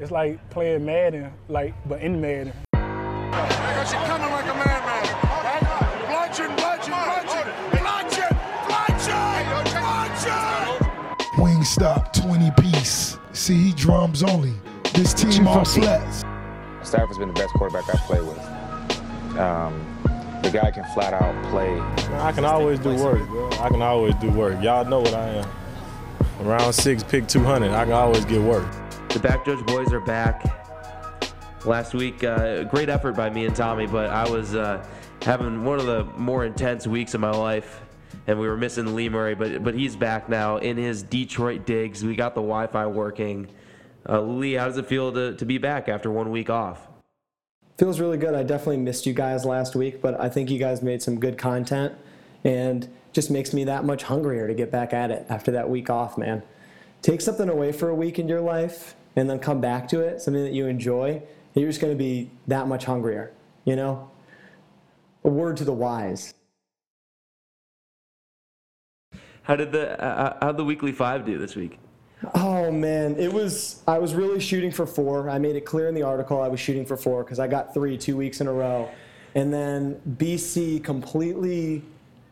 It's like playing Madden, like but in Madden. Because you're coming like a madman. Bludgeon, bludgeon, bludgeon, bludgeon, bludgeon, bludgeon. Wingstop 20 piece. See, he drums only. This team all flats. Stafford's been the best quarterback I've played with. Um, the guy can flat out play. I can always do work, bro. I can always do work. Y'all know what I am. Round six, pick 200. I can always get work. The back judge boys are back. Last week, uh, great effort by me and Tommy, but I was uh, having one of the more intense weeks of my life, and we were missing Lee Murray, but but he's back now in his Detroit digs. We got the Wi-Fi working. Uh, Lee, how does it feel to, to be back after one week off? Feels really good. I definitely missed you guys last week, but I think you guys made some good content and just makes me that much hungrier to get back at it after that week off, man. Take something away for a week in your life and then come back to it, something that you enjoy, you're just going to be that much hungrier, you know? A word to the wise. How did the uh, how the weekly five do this week? Oh man, it was. I was really shooting for four. I made it clear in the article I was shooting for four because I got three two weeks in a row, and then BC completely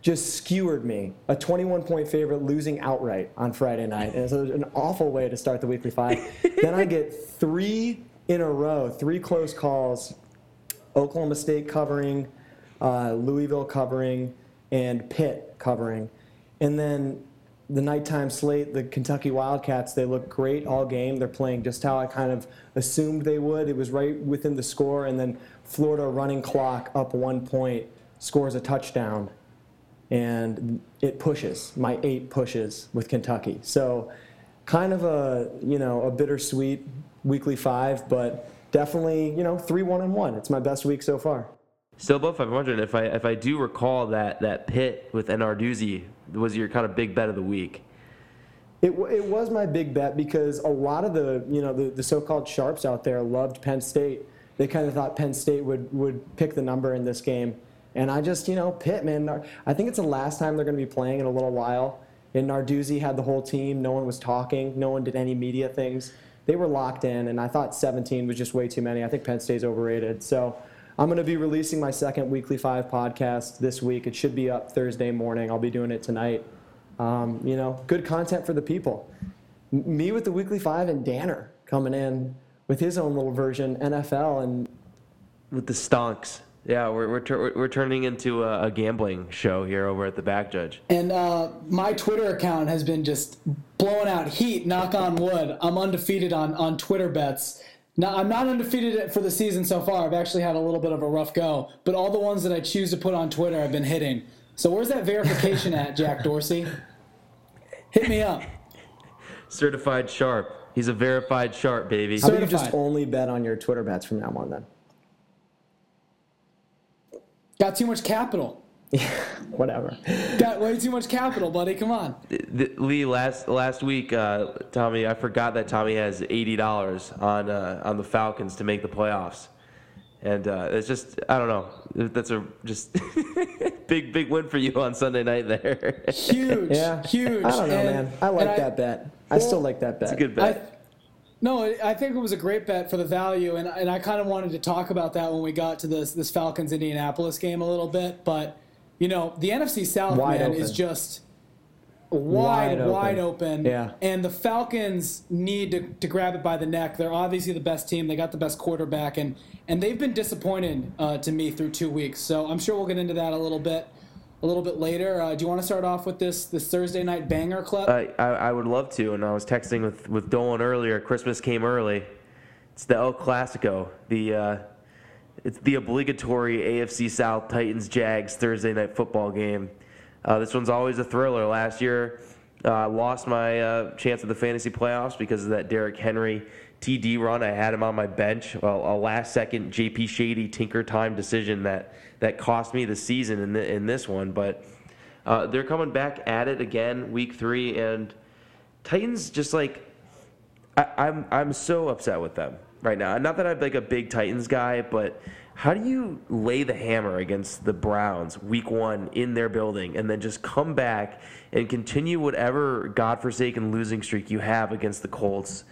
just skewered me. A 21 point favorite, losing outright on Friday night, and it was an awful way to start the weekly five. then I get three in a row, three close calls. Oklahoma State covering, uh, Louisville covering, and Pitt covering, and then the nighttime slate, the Kentucky Wildcats, they look great all game. They're playing just how I kind of assumed they would. It was right within the score, and then Florida running clock up one point scores a touchdown, and it pushes. My eight pushes with Kentucky. So, kind of a you know a bittersweet weekly five, but definitely you know three one and one. It's my best week so far. Still above 500. If I if I do recall that that pit with Narduzzi was your kind of big bet of the week. It, it was my big bet because a lot of the you know the, the so-called sharps out there loved Penn State. They kind of thought Penn State would would pick the number in this game, and I just you know Pitt man. I think it's the last time they're going to be playing in a little while. And Narduzzi had the whole team. No one was talking. No one did any media things. They were locked in, and I thought 17 was just way too many. I think Penn State's overrated. So I'm going to be releasing my second Weekly Five podcast this week. It should be up Thursday morning. I'll be doing it tonight. Um, you know, good content for the people. Me with the Weekly Five and Danner coming in with his own little version, NFL, and with the stonks. Yeah, we're we're, tur- we're turning into a, a, gambling show here over at the Back Judge. And uh, my Twitter account has been just blowing out heat. Knock on wood. I'm undefeated on on Twitter bets. Now, I'm not undefeated for the season so far. I've actually had a little bit of a rough go, but all the ones that I choose to put on Twitter, I've been hitting. So where's that verification at, Jack Dorsey? Hit me up. Certified sharp. He's a verified sharp, baby. How about you just only bet on your Twitter bets from now on then? Got too much capital. Yeah, whatever. Got way too much capital, buddy. Come on. The, Lee, last last week, uh, Tommy, I forgot that Tommy has eighty dollars on uh, on the Falcons to make the playoffs, and uh, it's just I don't know. That's a just big big win for you on Sunday night there. huge, yeah, huge. I don't know, and, man. I like that I, bet. I well, still like that bet. It's a good bet. I, no, I think it was a great bet for the value, and, and I kind of wanted to talk about that when we got to this this Falcons Indianapolis game a little bit, but you know, the NFC South, wide man, open. is just wide, wide, wide open. open. Yeah. And the Falcons need to, to grab it by the neck. They're obviously the best team. They got the best quarterback, and and they've been disappointed uh, to me through two weeks. So I'm sure we'll get into that a little bit. A little bit later. Uh, do you want to start off with this this Thursday night banger clip? I, I, I would love to, and I was texting with with Dolan earlier. Christmas came early. It's the El Clasico, the uh, it's the obligatory AFC South Titans Jags Thursday night football game. Uh, this one's always a thriller. Last year, uh, lost my uh, chance at the fantasy playoffs because of that Derrick Henry TD run. I had him on my bench. Well, a last second JP Shady tinker time decision that, that cost me the season in, the, in this one. But uh, they're coming back at it again, week three, and Titans just like I, I'm I'm so upset with them right now. Not that I'm like a big Titans guy, but how do you lay the hammer against the Browns week one in their building and then just come back and continue whatever godforsaken losing streak you have against the Colts?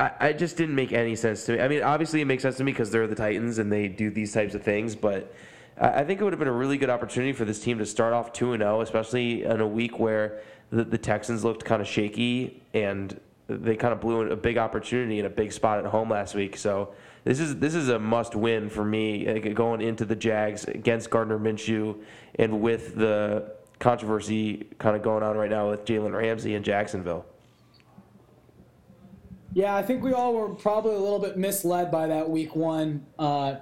I, I just didn't make any sense to me. I mean, obviously it makes sense to me because they're the Titans and they do these types of things, but I, I think it would have been a really good opportunity for this team to start off two and zero, especially in a week where the, the Texans looked kind of shaky and they kind of blew a big opportunity in a big spot at home last week. So this is this is a must win for me going into the Jags against Gardner Minshew and with the controversy kind of going on right now with Jalen Ramsey in Jacksonville. Yeah, I think we all were probably a little bit misled by that week one, uh,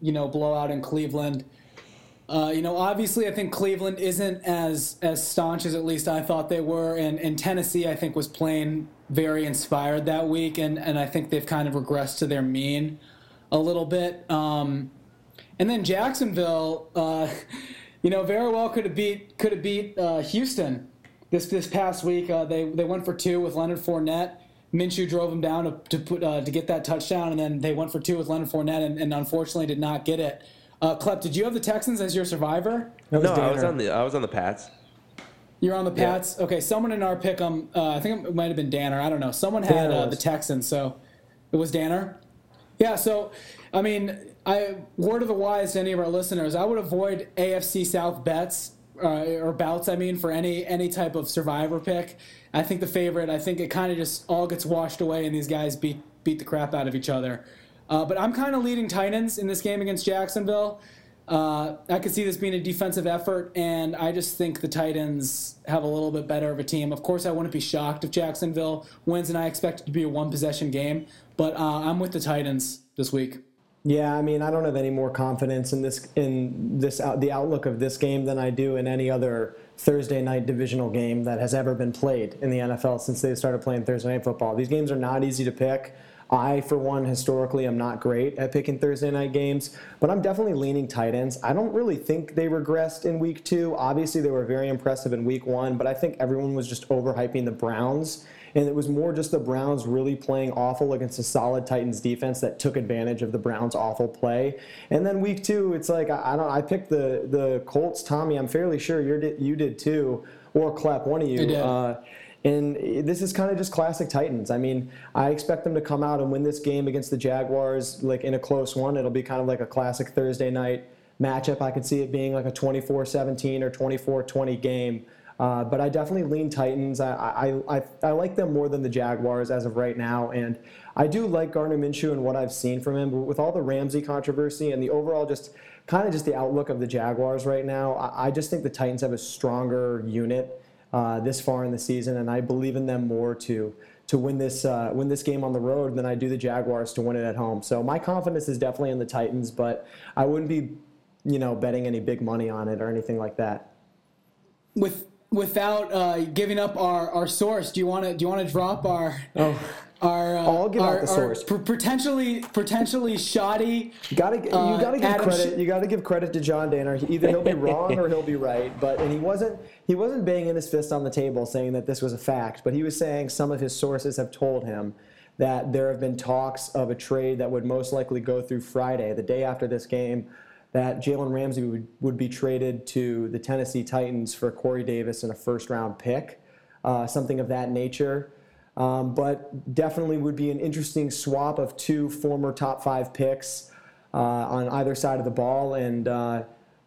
you know, blowout in Cleveland. Uh, you know, obviously, I think Cleveland isn't as as staunch as at least I thought they were, and, and Tennessee, I think, was playing very inspired that week, and, and I think they've kind of regressed to their mean a little bit. Um, and then Jacksonville, uh, you know, very well could have beat could have beat uh, Houston this this past week. Uh, they they went for two with Leonard Fournette. Minshew drove them down to to, put, uh, to get that touchdown, and then they went for two with Leonard Fournette, and, and unfortunately did not get it. Uh, Klep, did you have the Texans as your survivor? No, I was on the I was on the Pats. You're on the Yeah. Pats. Okay, someone in our pick 'em, uh, I think it might have been Danner. I don't know. Someone had uh, the Texans, so it was Danner. Yeah. So, I mean, I word of the wise to any of our listeners, I would avoid AFC South bets uh, or bouts. I mean, for any any type of survivor pick. I think the favorite. I think it kind of just all gets washed away, and these guys beat beat the crap out of each other. Uh, but I'm kind of leading Titans in this game against Jacksonville. Uh, I could see this being a defensive effort, and I just think the Titans have a little bit better of a team. Of course, I wouldn't be shocked if Jacksonville wins, and I expect it to be a one possession game. But uh, I'm with the Titans this week. Yeah, I mean, I don't have any more confidence in this in this out, the outlook of this game than I do in any other Thursday night divisional game that has ever been played in the NFL since they started playing Thursday night football. These games are not easy to pick. I, for one, historically am not great at picking Thursday night games, but I'm definitely leaning Titans. I don't really think they regressed in week two. Obviously, they were very impressive in week one, but I think everyone was just overhyping the Browns and it was more just the Browns really playing awful against a solid Titans defense that took advantage of the Browns' awful play. And then week two, it's like I, I don't. I picked the the Colts. Tommy, I'm fairly sure you did you did too, or Clap, one of you. Uh, and this is kind of just classic Titans. I mean, I expect them to come out and win this game against the Jaguars, like in a close one. It'll be kind of like a classic Thursday night matchup. I could see it being like a 24-17 or 24-20 game. Uh, but I definitely lean Titans. I, I, I, I like them more than the Jaguars as of right now. And I do like Gardner Minshew and what I've seen from him. But with all the Ramsey controversy and the overall just kind of just the outlook of the Jaguars right now, I, I just think the Titans have a stronger unit uh, this far in the season. And I believe in them more to to win this uh, win this game on the road than I do the Jaguars to win it at home. So my confidence is definitely in the Titans, but I wouldn't be, you know, betting any big money on it or anything like that. With without uh, giving up our, our source, do you want to do you want to drop our our uh, Oh. I'll give out the source. p- potentially potentially shoddy? You gotta, you Uh, gotta give Adam credit. Sh- You gotta give credit to John Danner. He- Either he'll be wrong or he'll be right. But and he wasn't. He wasn't banging his fist on the table saying that this was a fact. But he was saying some of his sources have told him that there have been talks of a trade that would most likely go through Friday, the day after this game, that Jalen Ramsey would, would be traded to the Tennessee Titans for Corey Davis and a first round pick, uh, something of that nature. Um, but definitely would be an interesting swap of two former top five picks uh, on either side of the ball. And uh,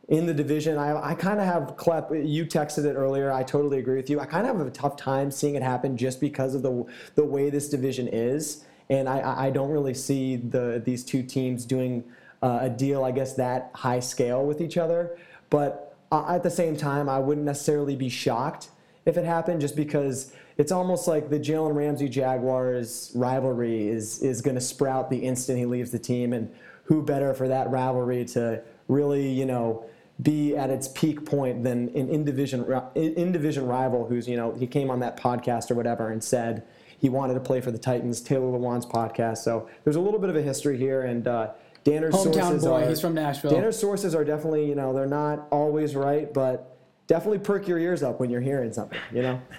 in the division, I, I kind of have Klep. You texted it earlier. I totally agree with you. I kind of have a tough time seeing it happen just because of the the way this division is, and I- I don't really see the these two teams doing uh, a deal. I guess that high scale with each other, but uh, at the same time, I wouldn't necessarily be shocked if it happened, just because it's almost like the Jalen Ramsey Jaguars rivalry is is going to sprout the instant he leaves the team, and who better for that rivalry to really, you know, be at its peak point than an in division in division rival who's you know he came on that podcast or whatever and said he wanted to play for the Titans. Taylor Lewan's podcast. So there's a little bit of a history here, and uh, Danner's Hometown sources boy, are he's from Nashville. Danner's sources are definitely you know they're not always right, but definitely perk your ears up when you're hearing something. You know.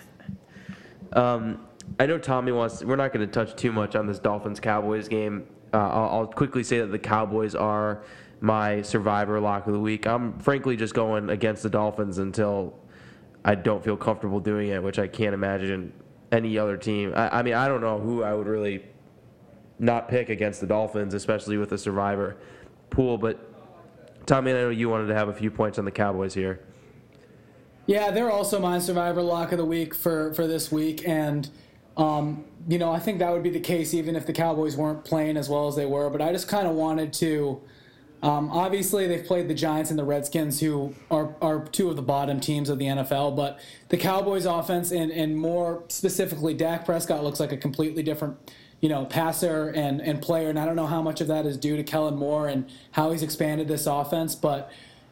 Um, I know Tommy wants. We're not going to touch too much on this Dolphins Cowboys game. Uh, I'll, I'll quickly say that the Cowboys are my survivor lock of the week. I'm frankly just going against the Dolphins until I don't feel comfortable doing it, which I can't imagine any other team. I, I mean, I don't know who I would really not pick against the Dolphins, especially with the survivor pool. But Tommy, I know you wanted to have a few points on the Cowboys here. Yeah, they're also my survivor lock of the week for for this week, and um, you know I think that would be the case even if the Cowboys weren't playing as well as they were. But I just kind of wanted to. Um, obviously, they've played the Giants and the Redskins, who are, are two of the bottom teams of the NFL. But the Cowboys' offense, and, and more specifically, Dak Prescott looks like a completely different, you know, passer and, and player. And I don't know how much of that is due to Kellen Moore and how he's expanded this offense. But,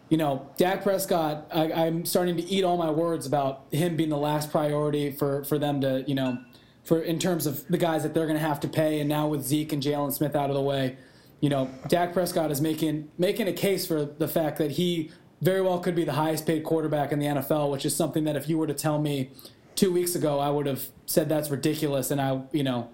you know, Dak Prescott, I, I'm starting to eat all my words about him being the last priority for, for them to, you know, for in terms of the guys that they're going to have to pay. And now with Zeke and Jaylon Smith out of the way you know, Dak Prescott is making making a case for the fact that he very well could be the highest paid quarterback in the NFL, which is something that if you were to tell me two weeks ago, I would have said that's ridiculous, and I, you know,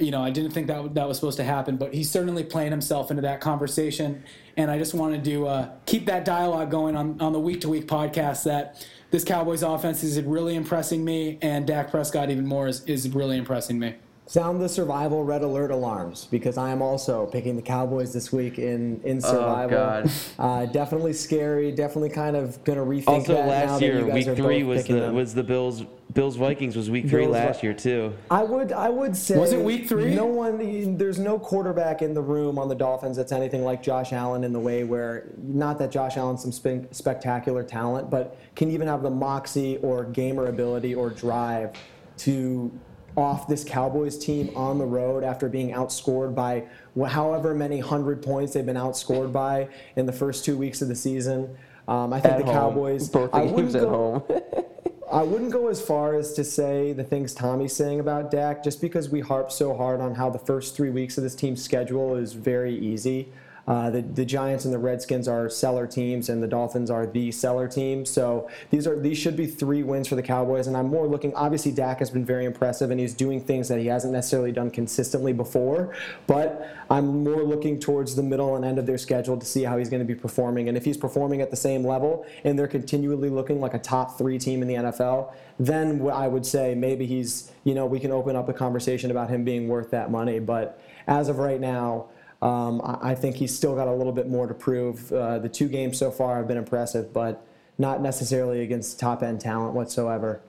you know, I didn't think that that was supposed to happen. But he's certainly playing himself into that conversation, and I just wanted to uh, keep that dialogue going on on the week to week podcast. That this Cowboys offense is really impressing me, and Dak Prescott even more is, is really impressing me. Sound the survival red alert alarms because I am also picking the Cowboys this week in in survival. God. Uh, definitely scary. Definitely kind of gonna rethink Also, that now last that year, you guys week are three both was picking the them. was the Bills Bills Vikings was week three Bills, last Vi- year too. I would I would say Was it week three? No one there's no quarterback in the room on the Dolphins that's anything like Josh Allen in the way where not that Josh Allen's some spe- spectacular talent, but can even have the moxie or gamer ability or drive to off this Cowboys team on the road after being outscored by however many hundred points they've been outscored by in the first two weeks of the season. Um, I think At the home. Cowboys. Both I games at go- home. I wouldn't go as far as to say the things Tommy's saying about Dak, just because we harp so hard on how the first three weeks of this team's schedule is very easy. Uh, the, the Giants and the Redskins are cellar teams, and the Dolphins are the cellar team. So these are these should be three wins for the Cowboys. And I'm more looking. Obviously, Dak has been very impressive, and he's doing things that he hasn't necessarily done consistently before. But I'm more looking towards the middle and end of their schedule to see how he's going to be performing. And if he's performing at the same level, and they're continually looking like a top three team in the NFL, then I would say maybe he's you know we can open up a conversation about him being worth that money. But as of right now. Um, I think he's still got a little bit more to prove. Uh, the two games so far have been impressive, but not necessarily against top end talent whatsoever.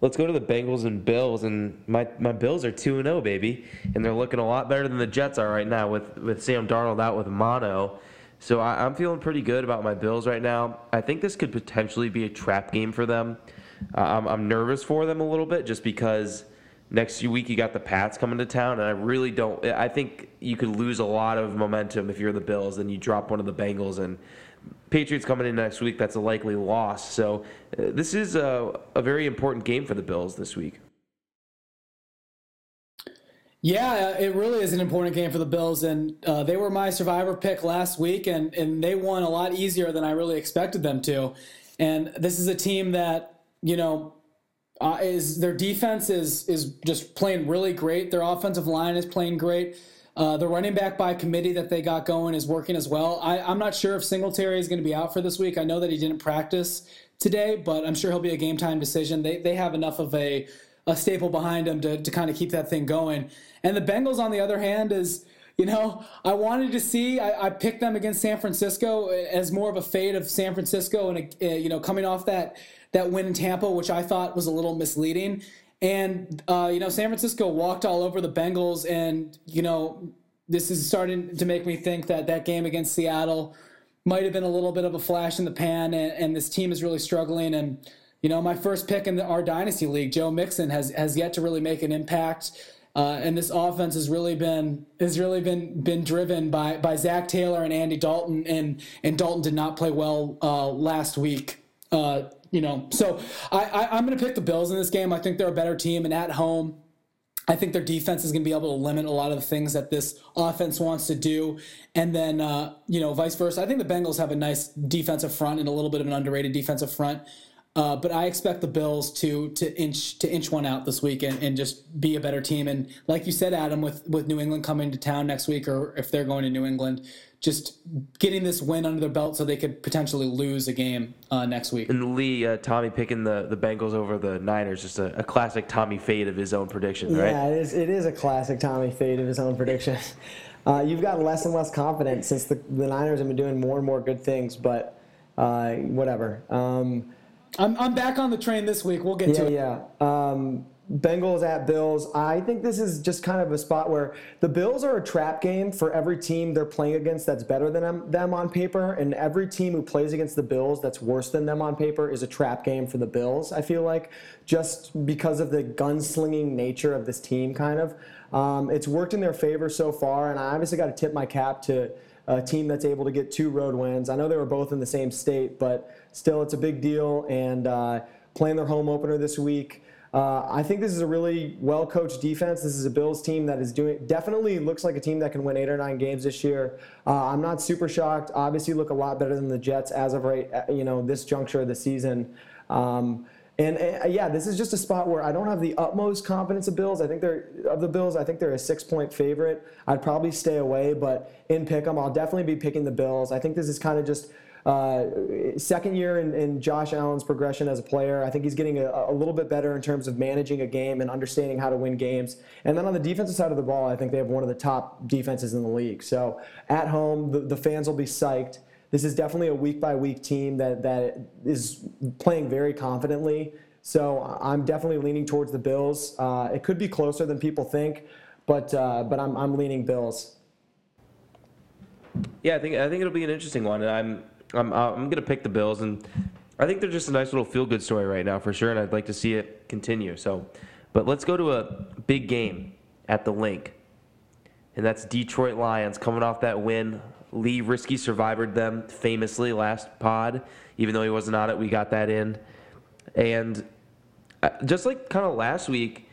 Let's go to the Bengals and Bills, and my, my Bills are two and zero, baby, and they're looking a lot better than the Jets are right now with with Sam Darnold out with mono. So I, I'm feeling pretty good about my Bills right now. I think this could potentially be a trap game for them. Uh, I'm, I'm nervous for them a little bit just because next week you got the Pats coming to town, and I really don't. I think you could lose a lot of momentum if you're the Bills and you drop one of the Bengals and. Patriots coming in next week, that's a likely loss. So, uh, this is a, a very important game for the Bills this week. Yeah, it really is an important game for the Bills, and uh, they were my survivor pick last week, and and they won a lot easier than I really expected them to. And this is a team that you know uh, is their defense is is just playing really great. Their offensive line is playing great. Uh, the running back by committee that they got going is working as well. I, I'm not sure if Singletary is going to be out for this week. I know that he didn't practice today, but I'm sure he'll be a game time decision. They they have enough of a a staple behind him to, to kind of keep that thing going. And the Bengals, on the other hand, is you know I wanted to see I, I picked them against San Francisco as more of a fade of San Francisco and a, you know coming off that that win in Tampa, which I thought was a little misleading. And uh, you know San Francisco walked all over the Bengals, and you know this is starting to make me think that that game against Seattle might have been a little bit of a flash in the pan, and, and this team is really struggling. And you know, my first pick in the, our dynasty league, Joe Mixon, has has yet to really make an impact. Uh, and this offense has really been has really been been driven by by Zac Taylor and Andy Dalton, and and Dalton did not play well uh, last week. Uh, you know, so I, I I'm going to pick the Bills in this game. I think they're a better team, and at home, I think their defense is going to be able to limit a lot of the things that this offense wants to do. And then, uh, you know, vice versa. I think the Bengals have a nice defensive front and a little bit of an underrated defensive front. Uh, but I expect the Bills to to inch to inch one out this week and, and just be a better team. And like you said, Adam, with with New England coming to town next week, or if they're going to New England, just getting this win under their belt so they could potentially lose a game uh, next week. And Lee, uh, Tommy picking the, the Bengals over the Niners, just a, a classic Tommy fade of his own prediction, right? Yeah, it is. It is a classic Tommy fade of his own prediction. Uh, you've gotten less and less confident since the, the Niners have been doing more and more good things, but uh, whatever. Um, I'm, I'm back on the train this week. We'll get yeah, to it. yeah. Um, Bengals at Bills. I think this is just kind of a spot where the Bills are a trap game for every team they're playing against that's better than them, them on paper, and every team who plays against the Bills that's worse than them on paper is a trap game for the Bills. I feel like just because of the gunslinging nature of this team, kind of. Um, it's worked in their favor so far, and I obviously got to tip my cap to a team that's able to get two road wins. I know they were both in the same state, but still, it's a big deal. And uh, playing their home opener this week, uh, I think this is a really well coached defense. This is a Bills team that is doing definitely looks like a team that can win eight or nine games this year. Uh, I'm not super shocked. Obviously, look a lot better than the Jets as of right, uh, you know, this juncture of the season. Um, and uh, yeah, this is just a spot where I don't have the utmost confidence of Bills. I think they're of the Bills. I think they're a six-point favorite. I'd probably stay away, but in pick'em, I'll definitely be picking the Bills. I think this is kind of just uh, second year in, in, Josh Allen's progression as a player. I think he's getting a, a, little bit better in terms of managing a game and understanding how to win games. And then on the defensive side of the ball, I think they have one of the top defenses in the league. So at home, the, the fans will be psyched this is definitely a week by week team that, that is playing very confidently. So I'm definitely leaning towards the Bills. Uh, it could be closer than people think, but uh, but I'm, I'm leaning Bills. Yeah, I think I think it'll be an interesting one, and I'm I'm I'm gonna pick the Bills, and I think they're just a nice little feel good story right now for sure, and I'd like to see it continue. So, but let's go to a big game at the Linc, and that's Detroit Lions coming off that win Lee Risky survived them famously last pod. Even though he wasn't on it, we got that in. And uh, just like kind of last week,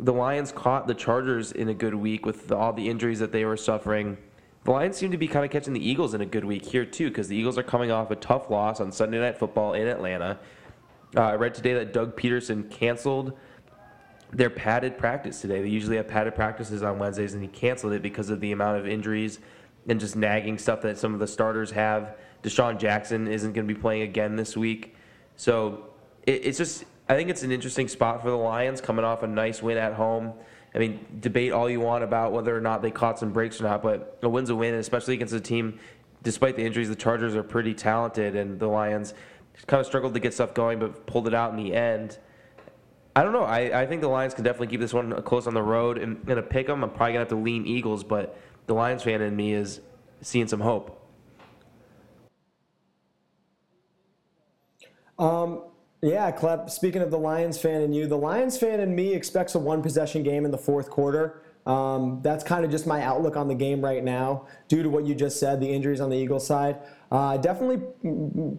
the Lions caught the Chargers in a good week with all the injuries that they were suffering. The Lions seem to be kind of catching the Eagles in a good week here, too, because the Eagles are coming off a tough loss on Sunday Night Football in Atlanta. Uh, I read today that Doug Pederson canceled their padded practice today. They usually have padded practices on Wednesdays, and he canceled it because of the amount of injuries and just nagging stuff that some of the starters have. DeSean Jackson isn't going to be playing again this week. So it, it's just, I think it's an interesting spot for the Lions coming off a nice win at home. I mean, debate all you want about whether or not they caught some breaks or not, but a win's a win, especially against a team, despite the injuries, the Chargers are pretty talented, and the Lions kind of struggled to get stuff going, but pulled it out in the end. I don't know. I, I think the Lions can definitely keep this one close on the road and, and a pick them. I'm probably to have to lean Eagles, but the Lions fan in me is seeing some hope. Um, yeah, Klep, speaking of the Lions fan in you, the Lions fan in me expects a one possession game in the fourth quarter. Um, that's kind of just my outlook on the game right now, due to what you just said, the injuries on the Eagles side. Uh, definitely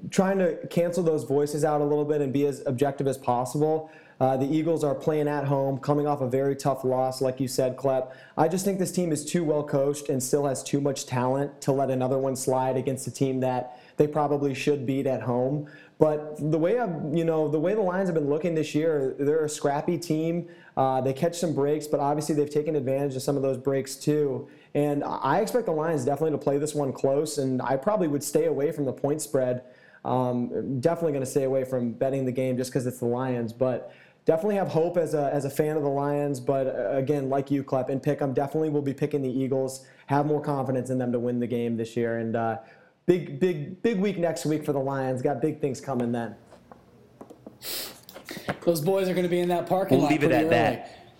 trying to cancel those voices out a little bit and be as objective as possible. Uh, the Eagles are playing at home, coming off a very tough loss, like you said, Klep. I just think this team is too well coached and still has too much talent to let another one slide against a team that they probably should beat at home. But the way i you know, the way the Lions have been looking this year, they're a scrappy team. Uh, they catch some breaks, but obviously they've taken advantage of some of those breaks too. And I expect the Lions definitely to play this one close, and I probably would stay away from the point spread. Um, definitely going to stay away from betting the game just because it's the Lions, but definitely have hope as a, as a fan of the Lions. But uh, again, like you, Klep, and pick, I'm definitely will be picking the Eagles. Have more confidence in them to win the game this year, and uh, big, big, big week next week for the Lions. Got big things coming then. Those boys are going to be in that parking we'll lot. We'll leave it at early. that.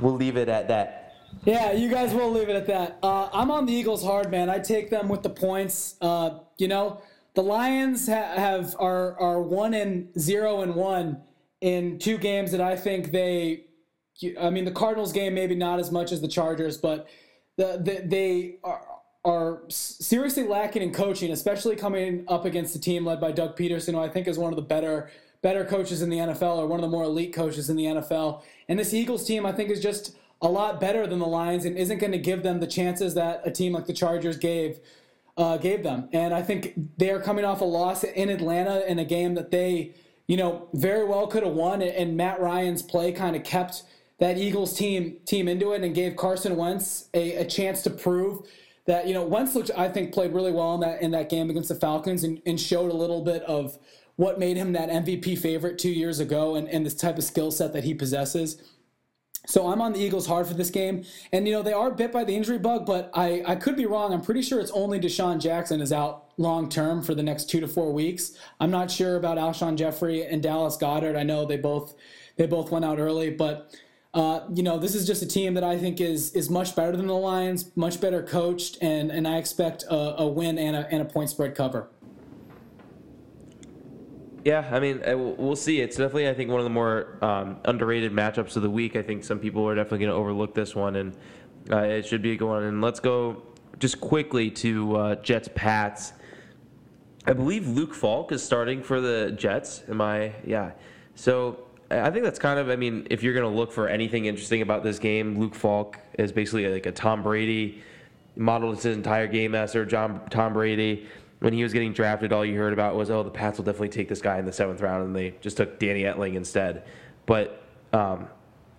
We'll leave it at that. Yeah, you guys will leave it at that. Uh, I'm on the Eagles hard, man. I take them with the points. Uh, you know, the Lions ha- have are are one and zero and one in two games that I think they. I mean, the Cardinals game maybe not as much as the Chargers, but the, the they are are seriously lacking in coaching, especially coming up against a team led by Doug Pederson, who I think is one of the better better coaches in the NFL or one of the more elite coaches in the NFL. And this Eagles team, I think, is just a lot better than the Lions and isn't going to give them the chances that a team like the Chargers gave uh, gave them. And I think they are coming off a loss in Atlanta in a game that they you know, very well could have won, and Matt Ryan's play kind of kept that Eagles team team into it and gave Carson Wentz a, a chance to prove that you know Wentz looked I think played really well in that in that game against the Falcons and, and showed a little bit of what made him that MVP favorite two years ago and, and this type of skill set that he possesses. So I'm on the Eagles hard for this game. And, you know, they are bit by the injury bug, but I, I could be wrong. I'm pretty sure it's only DeSean Jackson is out long term for the next two to four weeks. I'm not sure about Alshon Jeffery and Dallas Goedert. I know they both they both went out early, but uh, you know, this is just a team that I think is is much better than the Lions, much better coached, and and I expect a, a win and a, and a point spread cover. Yeah, I mean, we'll see. It's definitely, I think, one of the more um, underrated matchups of the week. I think some people are definitely going to overlook this one, and uh, it should be a good one. And let's go just quickly to uh, Jets Pats. I believe Luke Falk is starting for the Jets. Am I? Yeah. So I think that's kind of. I mean, if you're going to look for anything interesting about this game, Luke Falk is basically like a Tom Brady modeled his entire game after John Tom Brady when he was getting drafted, all you heard about was, oh, the Pats will definitely take this guy in the seventh round, and they just took Danny Etling instead. But um,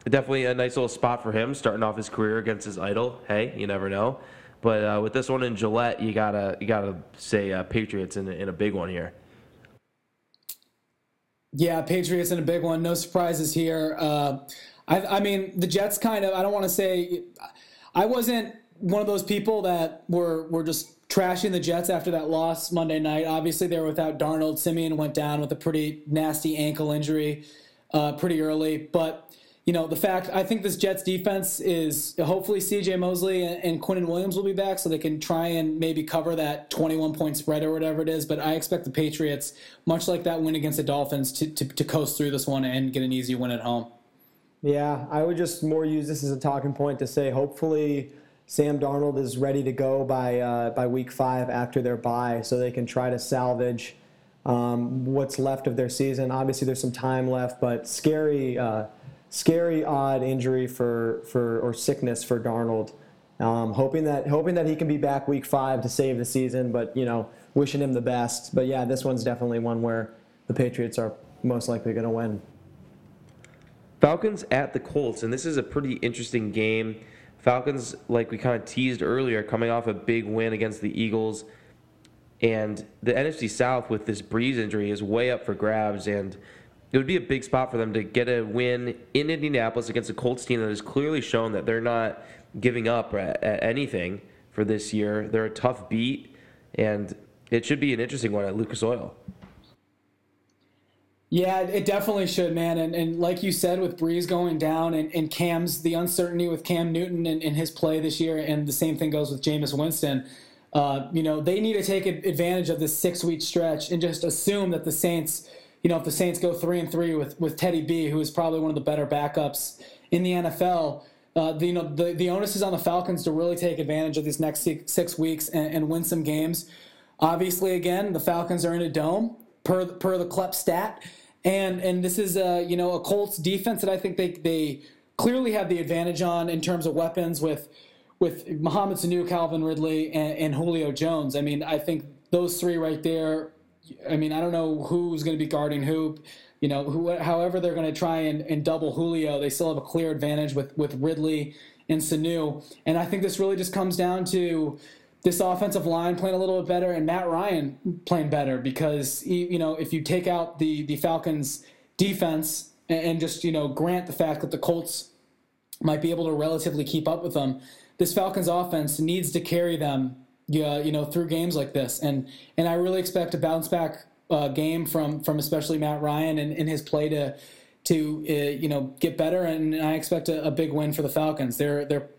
definitely a nice little spot for him, starting off his career against his idol. Hey, you never know. But uh, with this one in Gillette, you gotta you gotta say uh, Patriots in, in a big one here. Yeah, Patriots in a big one. No surprises here. Uh, I, I mean, the Jets kind of. I don't want to say. I wasn't one of those people that were were just trashing the Jets after that loss Monday night. Obviously, they were without Darnold. Siemian went down with a pretty nasty ankle injury uh, pretty early. But, you know, the fact, I think this Jets defense is hopefully CJ Mosley and, and Quinnen Williams will be back so they can try and maybe cover that 21 point spread or whatever it is. But I expect the Patriots, much like that win against the Dolphins, to, to, to coast through this one and get an easy win at home. Yeah, I would just more use this as a talking point to say hopefully Sam Darnold is ready to go by uh, by week five after their bye, so they can try to salvage um, what's left of their season. Obviously, there's some time left, but scary, uh, scary odd injury for for or sickness for Darnold. Um, hoping that hoping that he can be back week five to save the season, but you know, wishing him the best. But yeah, this one's definitely one where the Patriots are most likely going to win. Falcons at the Colts, and this is a pretty interesting game. Falcons, like we kind of teased earlier, coming off a big win against the Eagles. And the NFC South with this Brees injury is way up for grabs. And it would be a big spot for them to get a win in Indianapolis against a Colts team that has clearly shown that they're not giving up at, at anything for this year. They're a tough beat, and it should be an interesting one at Lucas Oil. Yeah, it definitely should, man. And, and like you said, with Brees going down and, and Cam's the uncertainty with Cam Newton and, and his play this year, and the same thing goes with Jameis Winston. Uh, you know, they need to take advantage of this six week stretch and just assume that the Saints, you know, if the Saints go three and three with, with Teddy B, who is probably one of the better backups in the NFL, uh, the, you know, the, the onus is on the Falcons to really take advantage of these next six, weeks and, and win some games. Obviously, again, the Falcons are in a dome per per the Klepp stat. And and this is a you know a Colts defense that I think they they clearly have the advantage on in terms of weapons with with Mohamed Sanu, Calvin Ridley, and, and Julio Jones. I mean, I think those three right there. I mean, I don't know who's going to be guarding who. You know, who, however they're going to try and, and double Julio, they still have a clear advantage with with Ridley and Sanu. And I think this really just comes down to this offensive line playing a little bit better and Matt Ryan playing better because you know if you take out the the Falcons defense and just you know grant the fact that the Colts might be able to relatively keep up with them, this Falcons offense needs to carry them you know through games like this and and I really expect a bounce back uh, game from from especially Matt Ryan and, and his play to to uh, you know get better and I expect a, a big win for the Falcons. They're they're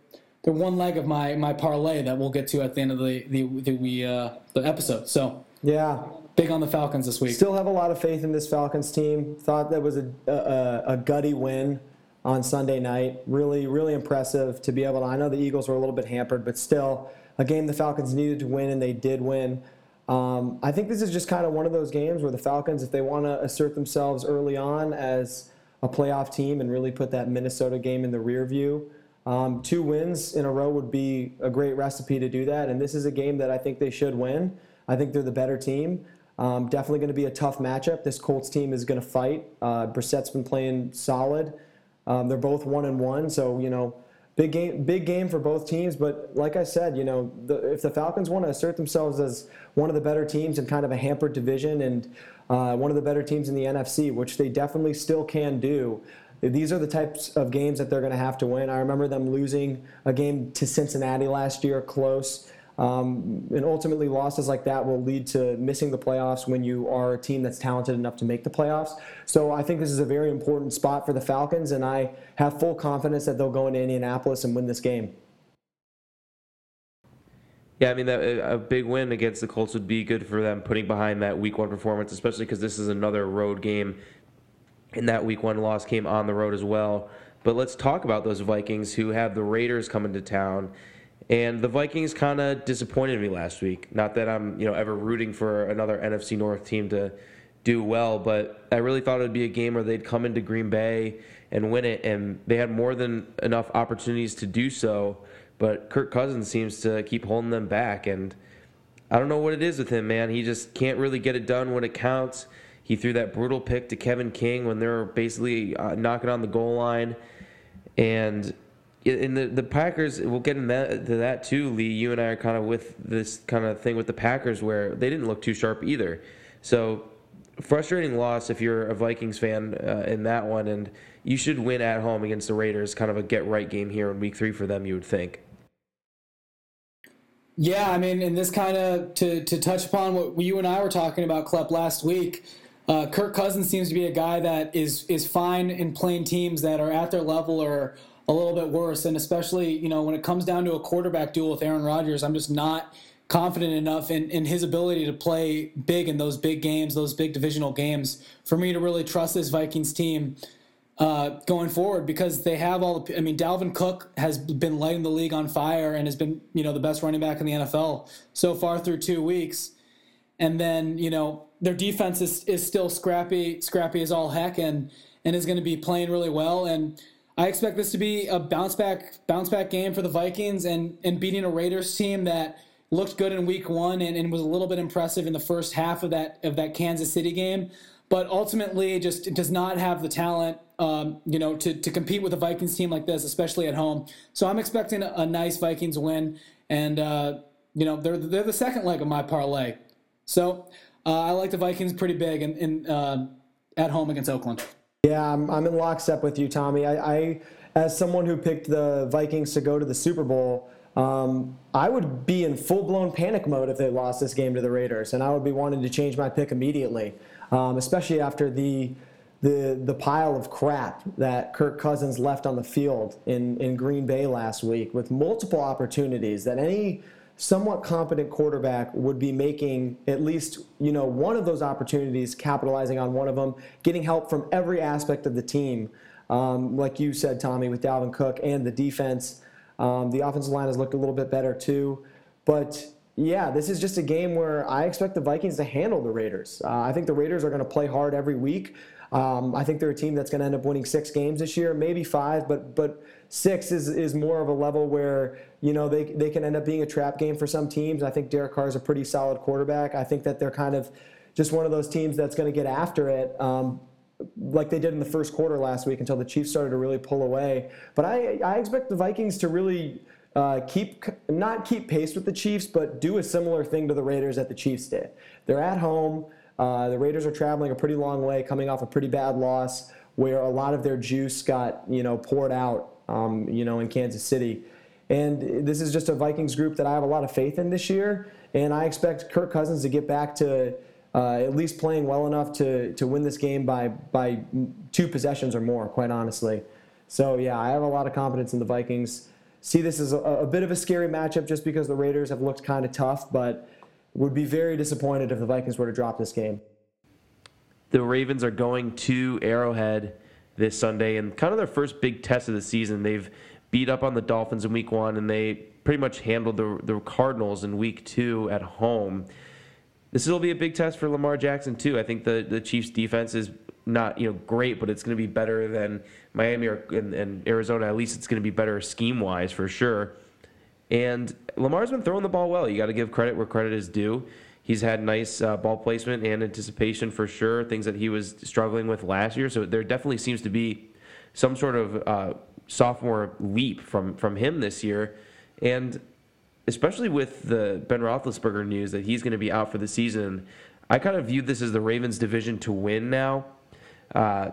they're one leg of my my parlay that we'll get to at the end of the the the, uh, the episode. So yeah, big on the Falcons this week. Still have a lot of faith in this Falcons team. Thought that was a a, a gutty win on Sunday night. Really really impressive to be able to. I know the Eagles were a little bit hampered, but still a game the Falcons needed to win and they did win. Um, I think this is just kind of one of those games where the Falcons, if they want to assert themselves early on as a playoff team and really put that Minnesota game in the rear view, um, two wins in a row would be a great recipe to do that. And this is a game that I think they should win. I think they're the better team. Um, definitely going to be a tough matchup. This Colts team is going to fight. Uh, Brissett's been playing solid. Um, they're both one and one, so you know, big game, big game for both teams. But like I said, you know, the, if the Falcons want to assert themselves as one of the better teams in kind of a hampered division and uh, one of the better teams in the NFC, which they definitely still can do. These are the types of games that they're going to have to win. I remember them losing a game to Cincinnati last year, close. Um, and ultimately, losses like that will lead to missing the playoffs when you are a team that's talented enough to make the playoffs. So I think this is a very important spot for the Falcons, and I have full confidence that they'll go into Indianapolis and win this game. Yeah, I mean, that, a big win against the Colts would be good for them, putting behind that Week One performance, especially because this is another road game, and that Week One loss came on the road as well. But let's talk about those Vikings who have the Raiders coming to town. And the Vikings kind of disappointed me last week. Not that I'm, you know, ever rooting for another NFC North team to do well, but I really thought it would be a game where they'd come into Green Bay and win it, and they had more than enough opportunities to do so. But Kirk Cousins seems to keep holding them back, and I don't know what it is with him, man. He just can't really get it done when it counts. He threw that brutal pick to Kevin King when they were basically uh, knocking on the goal line, and in the the Packers, we'll get into that, to that too. Lee, you and I are kind of with this kind of thing with the Packers where they didn't look too sharp either. So frustrating loss if you're a Vikings fan uh, in that one, and you should win at home against the Raiders. Kind of a get right game here in Week Three for them, you would think. Yeah, I mean, and this kind of to to touch upon what you and I were talking about, Klepp, last week. Uh, Kirk Cousins seems to be a guy that is is fine in playing teams that are at their level or a little bit worse. And especially, you know, when it comes down to a quarterback duel with Aaron Rodgers, I'm just not confident enough in, in his ability to play big in those big games, those big divisional games, for me to really trust this Vikings team uh, going forward because they have all the. I mean, Dalvin Cook has been lighting the league on fire and has been, you know, the best running back in the NFL so far through two weeks. And then, you know, their defense is, is still scrappy, scrappy as all heck, and and is going to be playing really well. And I expect this to be a bounce back bounce back game for the Vikings and and beating a Raiders team that looked good in week one and, and was a little bit impressive in the first half of that of that Kansas City game, but ultimately just does not have the talent um, you know to, to compete with a Vikings team like this, especially at home. So I'm expecting a, a nice Vikings win, and uh, you know they're they're the second leg of my parlay. So uh, I like the Vikings pretty big in uh, at home against Oakland. Yeah, I'm, I'm in lockstep with you, Tommy. I, I, as someone who picked the Vikings to go to the Super Bowl, um, I would be in full blown panic mode if they lost this game to the Raiders, and I would be wanting to change my pick immediately, um, especially after the the the pile of crap that Kirk Cousins left on the field in, in Green Bay last week with multiple opportunities that any somewhat competent quarterback would be making at least you know one of those opportunities, capitalizing on one of them, getting help from every aspect of the team. Um, like you said, Tommy, with Dalvin Cook and the defense, um, the offensive line has looked a little bit better too. But yeah, this is just a game where I expect the Vikings to handle the Raiders. Uh, I think the Raiders are going to play hard every week. Um, I think they're a team that's going to end up winning six games this year, maybe five, but but six is is more of a level where you know they they can end up being a trap game for some teams. I think Derek Carr is a pretty solid quarterback. I think that they're kind of just one of those teams that's going to get after it. Um, like they did in the first quarter last week until the Chiefs started to really pull away. But I, I expect the Vikings to really uh, keep not keep pace with the Chiefs, but do a similar thing to the Raiders that the Chiefs did. They're at home. Uh, the Raiders are traveling a pretty long way, coming off a pretty bad loss where a lot of their juice got you know poured out, um, you know, in Kansas City. And this is just a Vikings group that I have a lot of faith in this year, and I expect Kirk Cousins to get back to uh, at least playing well enough to to win this game by by two possessions or more. Quite honestly, so yeah, I have a lot of confidence in the Vikings. See this as a, a bit of a scary matchup just because the Raiders have looked kind of tough, but would be very disappointed if the Vikings were to drop this game. The Ravens are going to Arrowhead this Sunday, and kind of their first big test of the season. They've beat up on the Dolphins in Week One, and they pretty much handled the the Cardinals in Week Two at home. This will be a big test for Lamar Jackson too. I think the the Chiefs' defense is not you know great, but it's going to be better than Miami or and, and Arizona. At least it's going to be better scheme wise for sure. And Lamar's been throwing the ball well. You got to give credit where credit is due. He's had nice uh, ball placement and anticipation for sure, things that he was struggling with last year. So there definitely seems to be some sort of uh, sophomore leap from from him this year, and especially with the Ben Roethlisberger news that he's going to be out for the season. I kind of view this as the Ravens' division to win now, uh,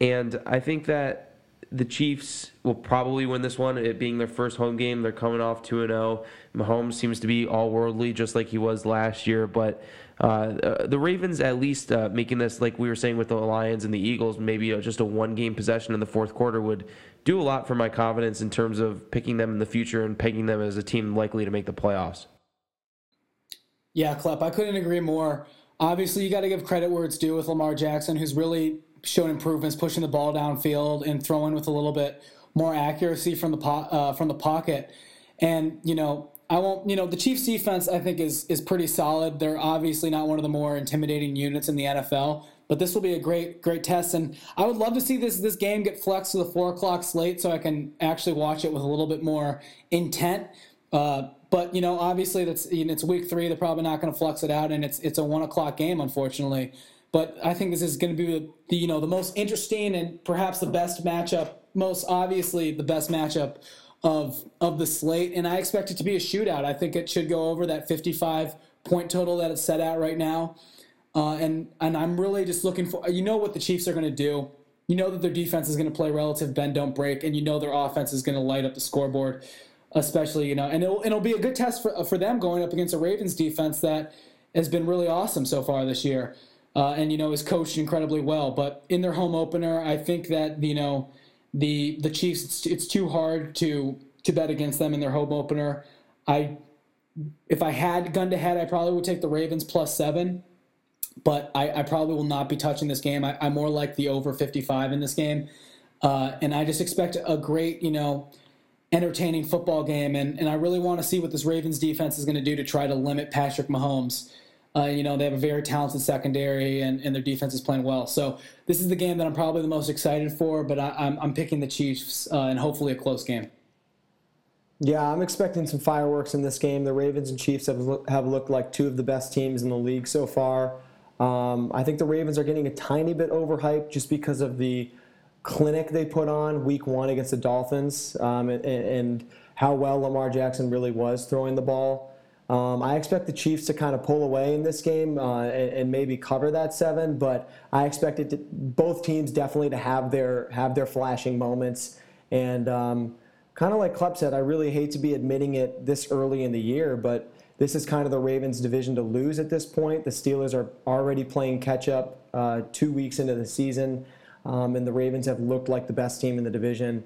and I think that the Chiefs will probably win this one. It being their first home game, they're coming off two and zero. Mahomes seems to be all worldly, just like he was last year. But uh, uh, the Ravens, at least uh, making this, like we were saying with the Lions and the Eagles, maybe just a one game possession in the fourth quarter would do a lot for my confidence in terms of picking them in the future and pegging them as a team likely to make the playoffs. Yeah, Klepp, I couldn't agree more. Obviously, you got to give credit where it's due with Lamar Jackson, who's really shown improvements, pushing the ball downfield and throwing with a little bit more accuracy from the po- uh, from the pocket. And you know, I won't. You know, the Chiefs' defense I think is is pretty solid. They're obviously not one of the more intimidating units in the NFL, but this will be a great great test. And I would love to see this this game get flexed to the four o'clock slate so I can actually watch it with a little bit more intent. Uh, but you know, obviously that's you know, it's week three. They're probably not going to flex it out, and it's it's a one o'clock game, unfortunately. But I think this is going to be the, you know the most interesting and perhaps the best matchup, most obviously the best matchup of of the slate. And I expect it to be a shootout. I think it should go over that 55 point total that it's set at right now. Uh, and and I'm really just looking for you know what the Chiefs are going to do. You know that their defense is going to play relative bend don't break, and you know their offense is going to light up the scoreboard, especially you know, and it'll it'll be a good test for for them going up against a Ravens defense that has been really awesome so far this year uh, and you know is coached incredibly well. But in their home opener, I think that you know the the Chiefs it's, it's too hard to to bet against them in their home opener. I if I had gun to head, I probably would take the Ravens plus seven, but I, I probably will not be touching this game. I, am more like the over 55 in this game, uh, and I just expect a great you know entertaining football game, and and I really want to see what this Ravens defense is going to do to try to limit Patrick Mahomes. Uh, you know, they have a very talented secondary and, and their defense is playing well. So this is the game that I'm probably the most excited for, but I, am I'm, I'm picking the Chiefs uh, and hopefully a close game. Yeah, I'm expecting some fireworks in this game. The Ravens and Chiefs have, have looked like two of the best teams in the league so far. Um, I think the Ravens are getting a tiny bit overhyped just because of the clinic they put on week one against the Dolphins um, and, and how well Lamar Jackson really was throwing the ball. Um, I expect the Chiefs to kind of pull away in this game uh, and, and, maybe cover that seven, but I expect it to, both teams definitely to have their have their flashing moments. And um, kind of like Klepp said, I really hate to be admitting it this early in the year, but this is kind of the Ravens' division to lose at this point. The Steelers are already playing catch up uh, two weeks into the season, um, and the Ravens have looked like the best team in the division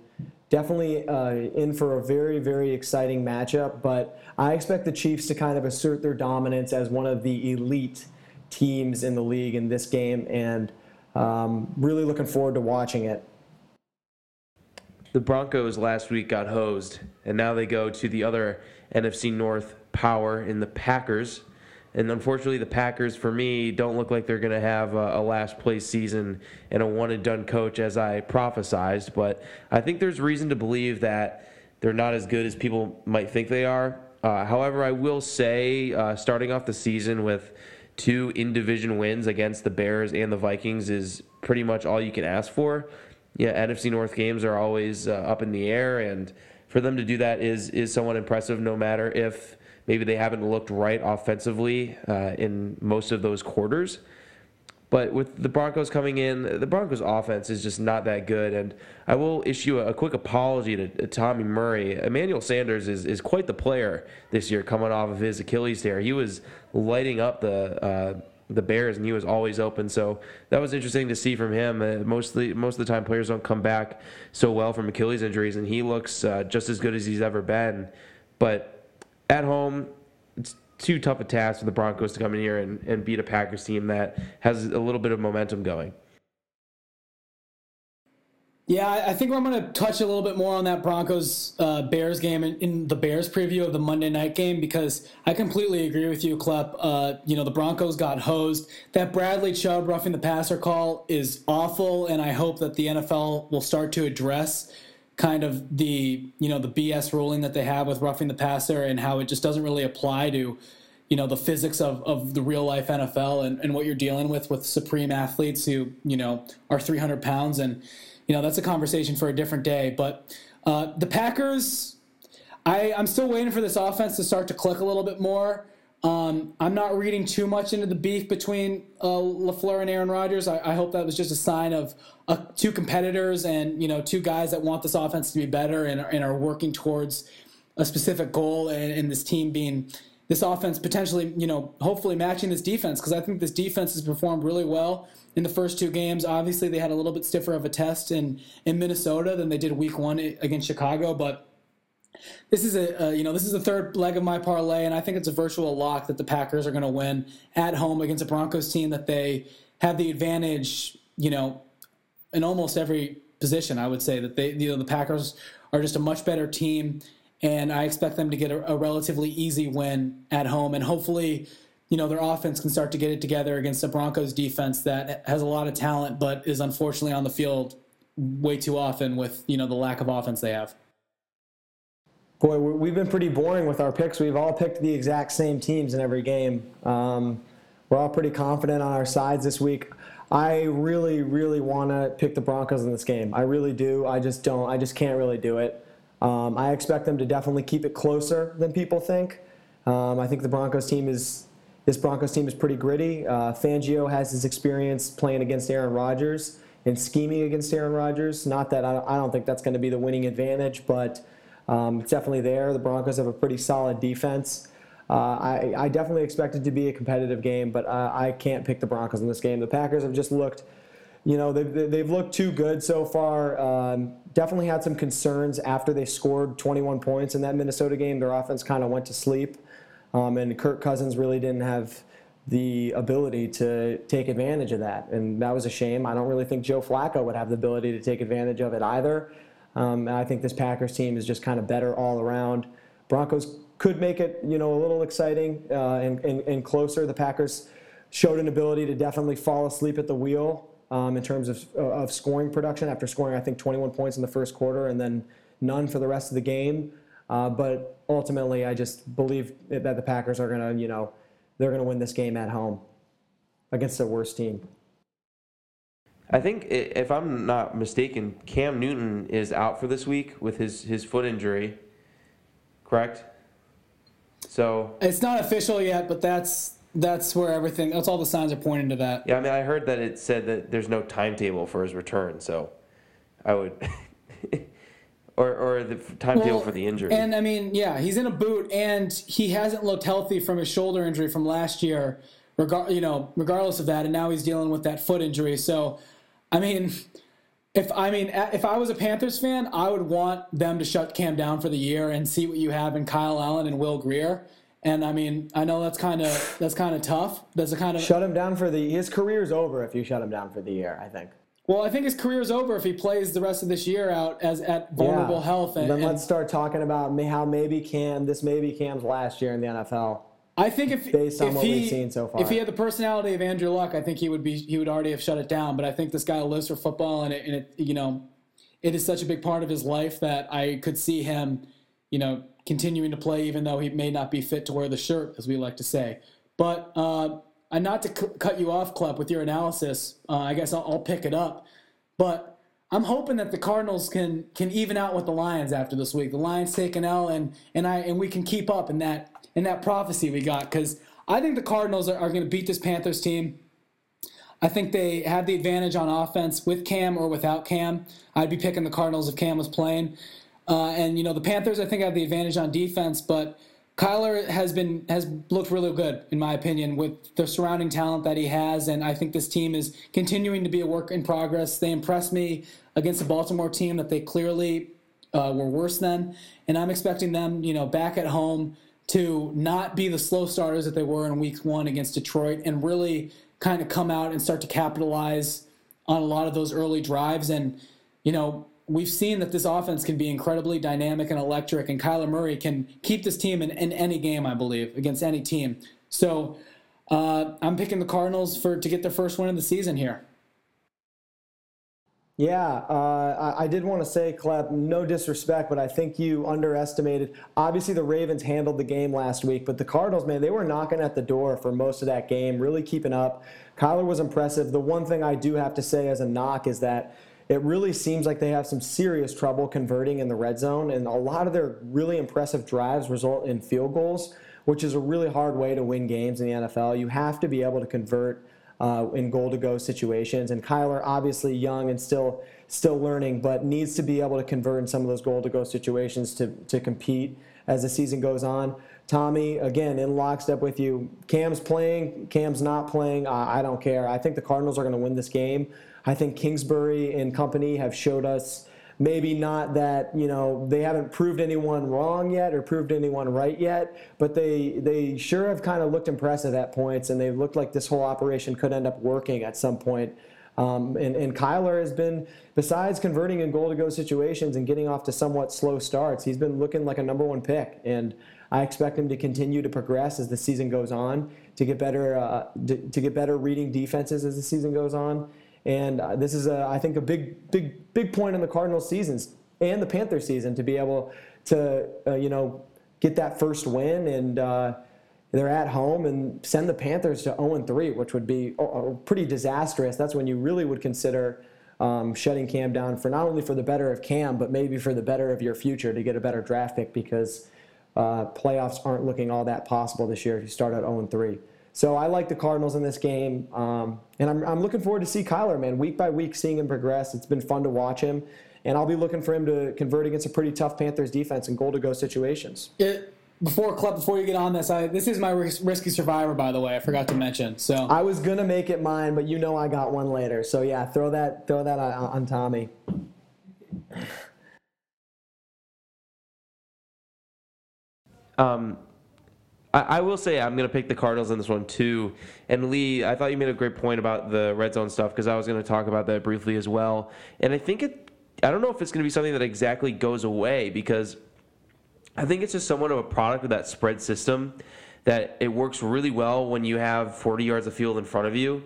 definitely uh, in for a very, very exciting matchup. But I expect the Chiefs to kind of assert their dominance as one of the elite teams in the league in this game, and um, really looking forward to watching it. The Broncos last week got hosed, and now they go to the other NFC North power in the Packers. And unfortunately, the Packers, for me, don't look like they're going to have a, a, last place season and a one and done coach as I prophesized. But I think there's reason to believe that they're not as good as people might think they are. Uh, however, I will say, uh, starting off the season with two in division wins against the Bears and the Vikings is pretty much all you can ask for. Yeah, NFC North games are always uh, up in the air, and for them to do that is is somewhat impressive. No matter if Maybe they haven't looked right offensively uh, in most of those quarters. But with the Broncos coming in, the Broncos offense is just not that good. And I will issue a, quick apology to, to Tommy Murray. Emmanuel Sanders is, is quite the player this year coming off of his Achilles tear. He was lighting up the. Uh, the Bears, and he was always open. So that was interesting to see from him. Uh, mostly, most of the time, players don't come back so well from Achilles injuries, and he looks uh, just as good as he's ever been. But at home, it's too tough a task for the Broncos to come in here and, and beat a Packers team that has a little bit of momentum going. Yeah, I think I'm going to touch a little bit more on that Broncos uh, Bears game in, in, the Bears preview of the Monday night game because I completely agree with you, Klepp. Uh, you know, the Broncos got hosed. That Bradley Chubb roughing the passer call is awful, and I hope that the NFL will start to address kind of the you know the BS ruling that they have with roughing the passer and how it just doesn't really apply to you know the physics of, of the real life NFL and, and what you're dealing with with supreme athletes who you know are 300 pounds and you know that's a conversation for a different day. But uh, the Packers, I I'm still waiting for this offense to start to click a little bit more. Um, I'm not reading too much into the beef between uh, Lafleur and Aaron Rodgers. I, I, hope that was just a sign of uh, two competitors and you know two guys that want this offense to be better and, and are working towards a specific goal and, and this team being this offense potentially, you know, hopefully matching this defense because I think this defense has performed really well in the first two games. Obviously, they had a little bit stiffer of a test in in Minnesota than they did Week One against Chicago, but this is a uh, you know this is the third leg of my parlay, and I think it's a virtual lock that the Packers are going to win at home against a Broncos team that they have the advantage, you know, in almost every position. I would say that they you know the Packers are just a much better team and I expect them to get a, a, relatively easy win at home, and hopefully, you know, their offense can start to get it together against a Broncos defense that has a lot of talent, but is unfortunately on the field way too often with you know the lack of offense they have. Boy, we've been pretty boring with our picks. We've all picked the exact same teams in every game. Um, we're all pretty confident on our sides this week. I really, really want to pick the Broncos in this game. I really do. I just don't. I just can't really do it. Um, I expect them to definitely keep it closer than people think. Um, I think the Broncos team is this Broncos team is pretty gritty. Uh, Fangio has his experience playing against Aaron Rodgers and scheming against Aaron Rodgers. Not that I, I don't think that's going to be the winning advantage, but um, it's definitely there. The Broncos have a pretty solid defense. Uh, I, I, definitely expect it to be a competitive game, but uh, I can't pick the Broncos in this game. The Packers have just looked you know, they've, they've looked too good so far. Um, definitely had some concerns after they scored 21 points in that Minnesota game. Their offense kind of went to sleep, um, and Kirk Cousins really didn't have the ability to take advantage of that, and that was a shame. I don't really think Joe Flacco would have the ability to take advantage of it either. Um, I think this Packers team is just kind of better all around. Broncos could make it, you know, a little exciting uh, and, and, and closer. The Packers showed an ability to definitely fall asleep at the wheel um, in terms of, of scoring production after scoring, I think, 21 points in the first quarter and then none for the rest of the game. Uh, but ultimately, I just believe that the Packers are going to, you know, they're going to win this game at home against the worst team. I think, if I'm not mistaken, Cam Newton is out for this week with his, his foot injury, correct? So it's not official yet, but that's that's where everything that's all the signs are pointing to that. Yeah i mean i heard that it said that there's no timetable for his return so i would or or the timetable well, for the injury. and i mean yeah he's in a boot and he hasn't looked healthy from his shoulder injury from last year regard you know regardless of that and now he's dealing with that foot injury. So i mean if I mean, if I was a Panthers fan, I would want them to shut Cam down for the year and see what you have in Kyle Allen and Will Grier. And I mean, I know that's kind of that's kind of tough. That's a kind of shut him down for the his career's over if you shut him down for the year. I think. Well, I think his career's over if he plays the rest of this year out as at vulnerable yeah. health. And, then and, let's start talking about how maybe Cam this maybe Cam's last year in the NFL. I think if based on if what he, we've seen so far, if he had the personality of Andrew Luck, I think he would be he would already have shut it down. But I think this guy lives for football, and it, and it you know, it is such a big part of his life that I could see him, you know, continuing to play, even though he may not be fit to wear the shirt, as we like to say. But uh, and not to c- cut you off, Klepp, with your analysis, uh, I guess I'll, I'll, pick it up. But I'm hoping that the Cardinals can can even out with the Lions after this week. The Lions take an L, and and I and we can keep up in that in that prophecy we got because I think the Cardinals are, are going to beat this Panthers team. I think they have the advantage on offense with Cam or without Cam. I'd be picking the Cardinals if Cam was playing. Uh, and you know the Panthers, I think, have the advantage on defense, but Kyler has been has looked really good in my opinion with the surrounding talent that he has, and I think this team is continuing to be a work in progress. They impressed me against the Baltimore team that they clearly uh, were worse than, and I'm expecting them, you know, back at home to not be the slow starters that they were in Week One against Detroit, and really kind of come out and start to capitalize on a lot of those early drives and you know we've seen that this offense can be incredibly dynamic and electric, and Kyler Murray can keep this team in, in any game, I believe, against any team. So uh, I'm picking the Cardinals for to get their first win of the season here. Yeah, uh, I, I, did want to say, Klepp, no disrespect, but I think you underestimated. Obviously, the Ravens handled the game last week, but the Cardinals, man, they were knocking at the door for most of that game, really keeping up. Kyler was impressive. The one thing I do have to say as a knock is that it really seems like they have some serious trouble converting in the red zone, and a lot of their really impressive drives result in field goals, which is a really hard way to win games in the NFL. You have to be able to convert uh, in goal to go situations. And Kyler, obviously young and still still learning, but needs to be able to convert in some of those goal to go situations to to compete as the season goes on. Tommy, again, in lockstep with you. Cam's playing, Cam's not playing. Uh, I don't care. I think the Cardinals are going to win this game. I think Kingsbury and company have showed us maybe not that you know they haven't proved anyone wrong yet or proved anyone right yet, but they they sure have kind of looked impressive at points, and they've looked like this whole operation could end up working at some point. Um, and, and Kyler has been, besides converting in goal to go situations and getting off to somewhat slow starts, he's been looking like a number one pick. And I expect him to continue to progress as the season goes on, to get better, uh, to, to get better reading defenses as the season goes on. And uh, this is, a, I think, a big, big, big point in the Cardinals' seasons and the Panther season to be able to, uh, you know, get that first win and uh, they're at home and send the Panthers to 0 3, which would be oh, pretty disastrous. That's when you really would consider um, shutting Cam down for not only for the better of Cam, but maybe for the better of your future to get a better draft pick because uh, playoffs aren't looking all that possible this year if you start at 0 3. So I like the Cardinals in this game, um, and I'm, I'm looking forward to see Kyler, man, week by week, seeing him progress. It's been fun to watch him, and I'll be looking for him to convert against a pretty tough Panthers defense in goal to go situations. It, before Klepp, before you get on this, I, this is my risky survivor, by the way. I forgot to mention. So I was gonna make it mine, but you know I got one later. So yeah, throw that throw that on, on Tommy. Um, I, I will say I'm going to pick the Cardinals in this one too. And Lee, I thought you made a great point about the red zone stuff because I was going to talk about that briefly as well. And I think it, I don't know if it's going to be something that exactly goes away because I think it's just somewhat of a product of that spread system that it works really well when you have 40 yards of field in front of you.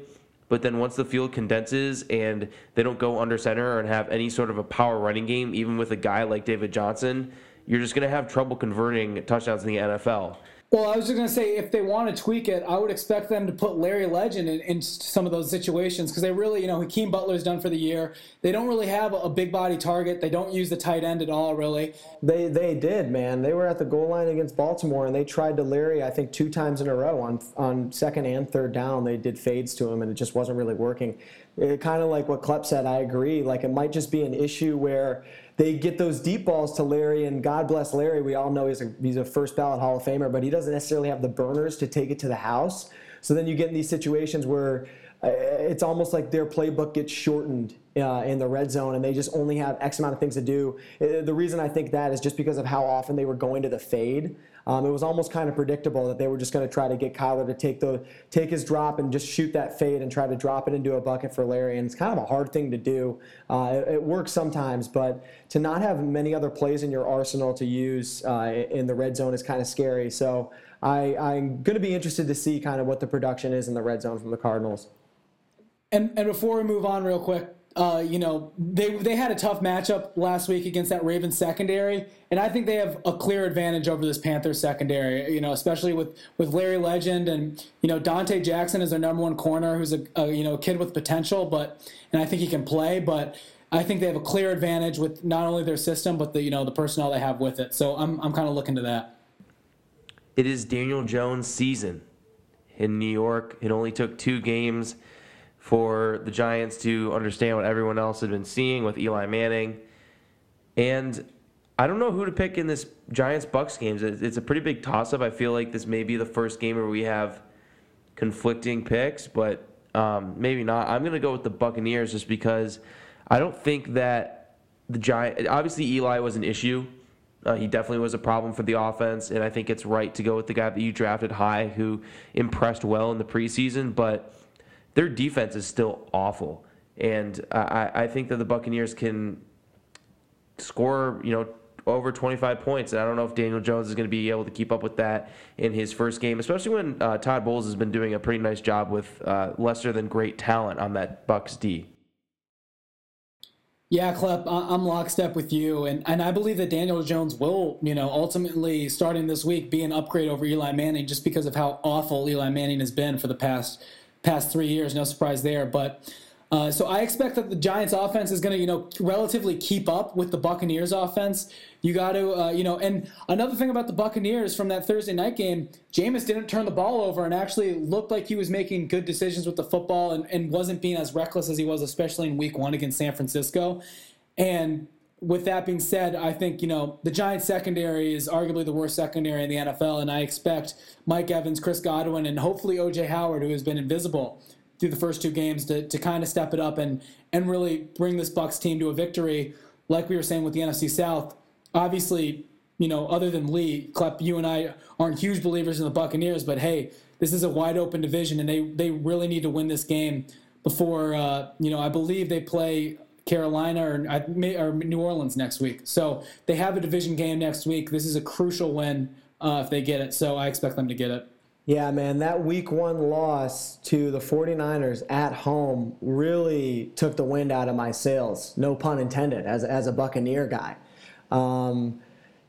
But then once the field condenses and they don't go under center and have any sort of a power running game, even with a guy like David Johnson, you're just going to have trouble converting touchdowns in the NFL. Well, I was just going to say, if they want to tweak it, I would expect them to put Larry Legend in, in some of those situations because they really, you know, Hakeem Butler's done for the year. They don't really have a big body target. They don't use the tight end at all, really. They they did, man. They were at the goal line against Baltimore, and they tried to Larry, I think, two times in a row on on second and third down. They did fades to him, and it just wasn't really working. It kind of like what Klepp said. I agree. Like it might just be an issue where they get those deep balls to Larry, and God bless Larry. We all know he's a, he's a first ballot Hall of Famer, but he doesn't necessarily have the burners to take it to the house. So then you get in these situations where it's almost like their playbook gets shortened uh, in the red zone and they just only have X amount of things to do. Uh, the reason I think that is just because of how often they were going to the fade. Um, it was almost kind of predictable that they were just going to try to get Kyler to take the take his drop and just shoot that fade and try to drop it into a bucket for Larry. And it's kind of a hard thing to do. Uh, it, it, works sometimes, but to not have many other plays in your arsenal to use uh, in the red zone is kind of scary. So I, I'm going to be interested to see kind of what the production is in the red zone from the Cardinals. And, and before we move on, real quick, uh, you know, they they had a tough matchup last week against that Ravens secondary, and I think they have a clear advantage over this Panthers secondary. You know, especially with with Larry Legend and you know Donte Jackson is their number one corner, who's a, a you know kid with potential, but and I think he can play, but. I think they have a clear advantage with not only their system but the you know the personnel they have with it. So I'm I'm kind of looking to that. It is Daniel Jones' season in New York. It only took two games for the Giants to understand what everyone else had been seeing with Eli Manning. And I don't know who to pick in this Giants Bucks games. It's a pretty big toss up. I feel like this may be the first game where we have conflicting picks, but um, maybe not. I'm going to go with the Buccaneers just because I don't think that the Giant. Obviously, Eli was an issue. Uh, he definitely was a problem for the offense, and I think it's right to go with the guy that you drafted high, who impressed well in the preseason. But their defense is still awful, and I, I think that the Buccaneers can score, you know, over 25 points. And I don't know if Daniel Jones is going to be able to keep up with that in his first game, especially when uh, Todd Bowles has been doing a pretty nice job with uh, lesser than great talent on that Bucks D. Yeah, Klepp, I- I'm lockstep with you, and and I believe that Daniel Jones will, you know, ultimately starting this week be an upgrade over Eli Manning just because of how awful Eli Manning has been for the past past three years. No surprise there, but. Uh, so I expect that the Giants' offense is going to, you know, relatively keep up with the Buccaneers' offense. You got to, uh, you know, and another thing about the Buccaneers from that Thursday night game, Jameis didn't turn the ball over and actually looked like he was making good decisions with the football and, and wasn't being as reckless as he was, especially in Week One against San Francisco. And with that being said, I think you know the Giants secondary is arguably the worst secondary in the NFL, and I expect Mike Evans, Chris Godwin, and hopefully OJ Howard, who has been invisible through the first two games to, to kind of step it up and and really bring this Bucks team to a victory. Like we were saying with the NFC South, obviously, you know, other than Lee, Klepp, you and I aren't huge believers in the Buccaneers, but hey, this is a wide open division, and they they really need to win this game before uh, you know. I believe they play Carolina or, or New Orleans next week, so they have a division game next week. This is a crucial win uh, if they get it, so I expect them to get it. Yeah, man, that week one loss to the 49ers at home really took the wind out of my sails. No pun intended, as, as a Buccaneer guy. Um,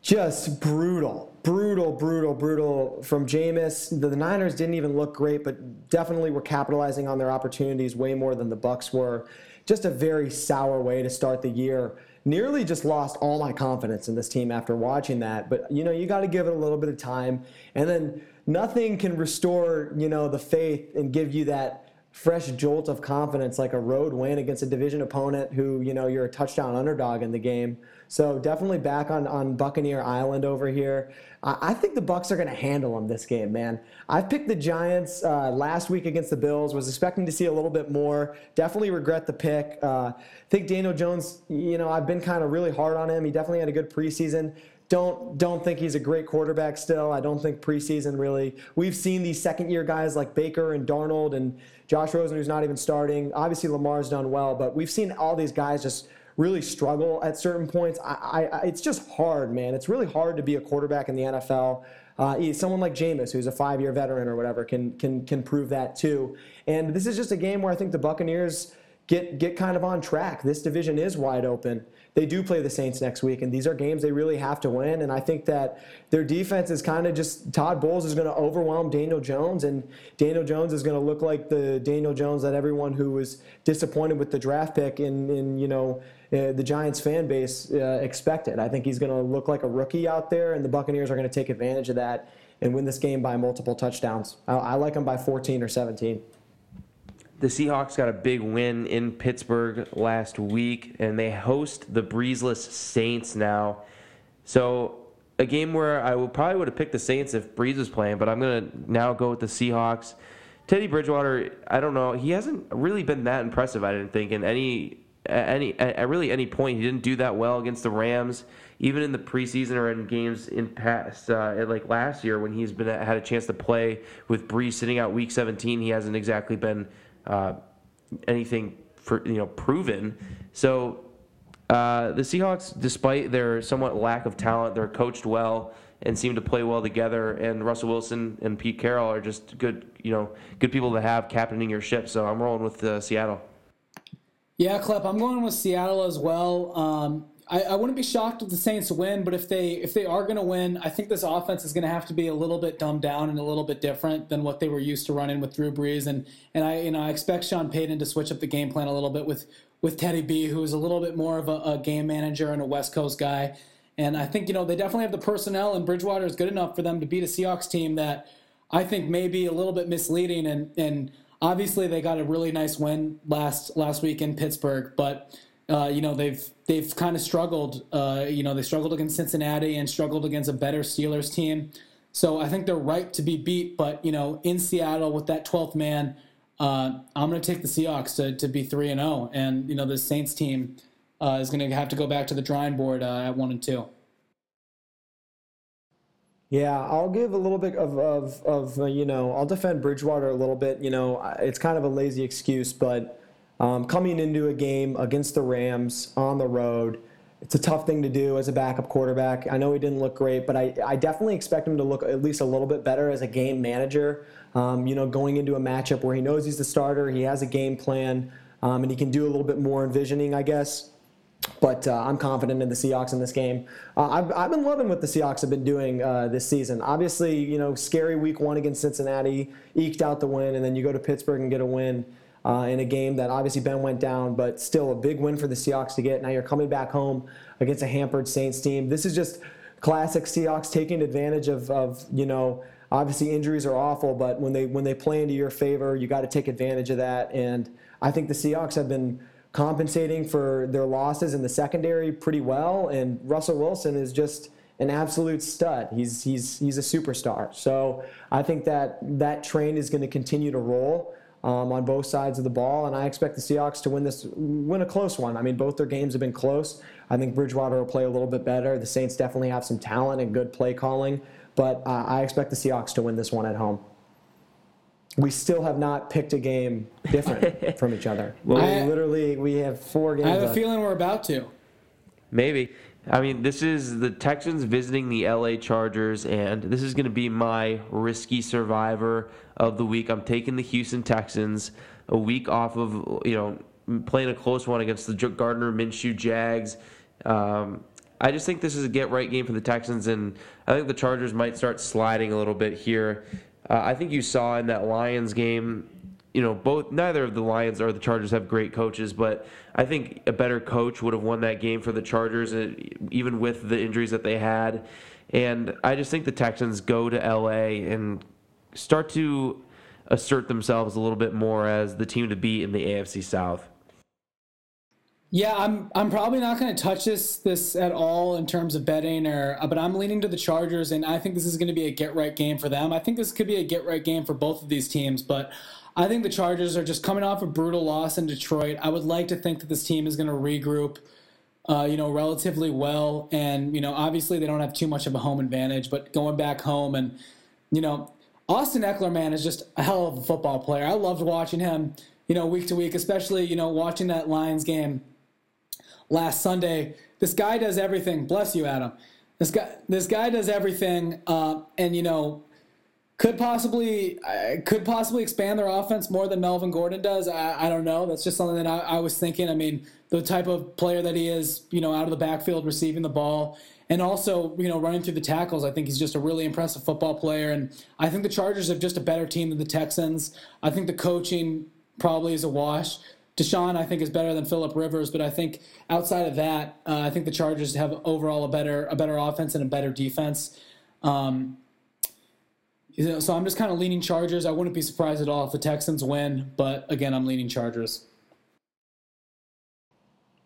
just brutal, brutal, brutal, brutal from Jameis. The, the Niners didn't even look great, but definitely were capitalizing on their opportunities way more than the Bucks were. Just a very sour way to start the year nearly just lost all my confidence in this team after watching that. But you know, you got to give it a little bit of time, and then nothing can restore you know the faith and give you that fresh jolt of confidence like a road win against a division opponent who you know you're a touchdown underdog in the game. So definitely back on, on Buccaneer Island over here. I, think the Bucks are going to handle them this game, man. I picked the Giants uh, last week against the Bills. Was expecting to see a little bit more. Definitely regret the pick. Uh, I think Daniel Jones. You know, I've been kind of really hard on him. He definitely had a good preseason don't don't think he's a great quarterback still. I don't think preseason really. We've seen these second year guys like Baker and Darnold and Josh Rosen, who's not even starting. Obviously, Lamar's done well, but we've seen all these guys just really struggle at certain points. I, I, it's just hard, man. It's really hard to be a quarterback in the NFL. Uh, someone like Jameis, who's a five-year veteran or whatever, can can can prove that too. And this is just a game where I think the Buccaneers get get kind of on track. This division is wide open they do play the Saints next week, and these are games they really have to win. And I think that their defense is kind of just Todd Bowles is going to overwhelm Daniel Jones, and Daniel Jones is going to look like the Daniel Jones that everyone who was disappointed with the draft pick in, in you know uh, the Giants fan base uh, expected. I think he's going to look like a rookie out there, and the Buccaneers are going to take advantage of that and win this game by multiple touchdowns. I, I like them by 14 or 17 the Seahawks got a big win in Pittsburgh last week, and they host the breezeless Saints now. So a game where I would probably would have picked the Saints if Brees was playing, but I'm gonna now go with the Seahawks. Teddy Bridgewater, I don't know, he hasn't really been that impressive. I didn't think in any any at really any point he didn't do that well against the Rams, even in the preseason or in games in past uh, like last year when he's been had a chance to play with Brees sitting out Week 17. He hasn't exactly been uh, anything for, you know proven. So uh, the Seahawks, despite their somewhat lack of talent, they're coached well and seem to play well together. And Russell Wilson and Pete Carroll are just good, you know, good people to have captaining your ship. So I'm rolling with uh, Seattle. Yeah, Klepp, I'm going with Seattle as well. Um, I, I, wouldn't be shocked if the Saints win, but if they if they are going to win, I think this offense is going to have to be a little bit dumbed down and a little bit different than what they were used to running with Drew Brees. And and I you know I expect Sean Payton to switch up the game plan a little bit with with Teddy B, who is a little bit more of a, a game manager and a West Coast guy. And I think you know they definitely have the personnel, and Bridgewater is good enough for them to beat a Seahawks team that I think may be a little bit misleading. And and obviously they got a really nice win last last week in Pittsburgh, but uh, you know they've they've kind of struggled. Uh, you know they struggled against Cincinnati and struggled against a better Steelers team. So I think they're right to be beat. But you know in Seattle with that 12th man, uh, I'm going to take the Seahawks to, to be three and zero. Oh. And you know the Saints team uh, is going to have to go back to the drawing board uh, at one and two. Yeah, I'll give a little bit of, of, of you know, I'll defend Bridgewater a little bit. You know, it's kind of a lazy excuse, but um, coming into a game against the Rams on the road, it's a tough thing to do as a backup quarterback. I know he didn't look great, but I, I definitely expect him to look at least a little bit better as a game manager. Um, you know, going into a matchup where he knows he's the starter, he has a game plan, um, and he can do a little bit more envisioning, I guess. but uh, I'm confident in the Seahawks in this game. Uh, I've, I've been loving what the Seahawks have been doing uh, this season. Obviously, you know, scary week one against Cincinnati, eked out the win, and then you go to Pittsburgh and get a win uh, in a game that obviously Ben went down, but still a big win for the Seahawks to get. Now you're coming back home against a hampered Saints team. This is just classic Seahawks taking advantage of, of you know, obviously injuries are awful, but when they when they play into your favor, you got to take advantage of that. And I think the Seahawks have been compensating for their losses in the secondary pretty well. And Russell Wilson is just an absolute stud. He's he's he's a superstar. So I think that that train is going to continue to roll. Um, on both sides of the ball, and I expect the Seahawks to win this, win a close one. I mean, both their games have been close. I think Bridgewater will play a little bit better. The Saints definitely have some talent and good play calling, but uh, I expect the Seahawks to win this one at home we still have not picked a game different from each other. Well, I, literally, we have four games. I have a feeling we're about to. Maybe. I mean, this is the Texans visiting the LA Chargers, and this is going to be my risky survivor of the week. I'm taking the Houston Texans a week off of, you know, playing a close one against the Gardner Minshew Jags. Um, I just think this is a get right game for the Texans, and I think the Chargers might start sliding a little bit here. Uh, I think you saw in that Lions game, you know, both neither of the Lions or the Chargers have great coaches, but I think a better coach would have won that game for the Chargers, uh, even with the injuries that they had. And I just think the Texans go to LA and start to assert themselves a little bit more as the team to beat in the AFC South. Yeah, I'm I'm probably not going to touch this this at all in terms of betting or but I'm leaning to the Chargers and I think this is going to be a get right game for them. I think this could be a get right game for both of these teams, but I think the Chargers are just coming off a brutal loss in Detroit. I would like to think that this team is going to regroup uh, you know, relatively well and you know, obviously they don't have too much of a home advantage, but going back home and you know, Austin Ekeler man is just a hell of a football player. I loved watching him, you know, week to week, especially, you know, watching that Lions game last Sunday. This guy does everything. Bless you, Adam. This guy, this guy does everything, uh, and you know, could possibly could possibly expand their offense more than Melvin Gordon does. I, I don't know. That's just something that I, I, was thinking. I mean, the type of player that he is, you know, out of the backfield receiving the ball, and also you know running through the tackles. I think he's just a really impressive football player, and I think the Chargers are just a better team than the Texans. I think the coaching probably is a wash. Deshaun, I think, is better than Philip Rivers, but I think outside of that, uh, I think the Chargers have overall a better a better offense and a better defense. Um, so I'm just kind of leaning Chargers. I wouldn't be surprised at all if the Texans win, but again, I'm leaning Chargers.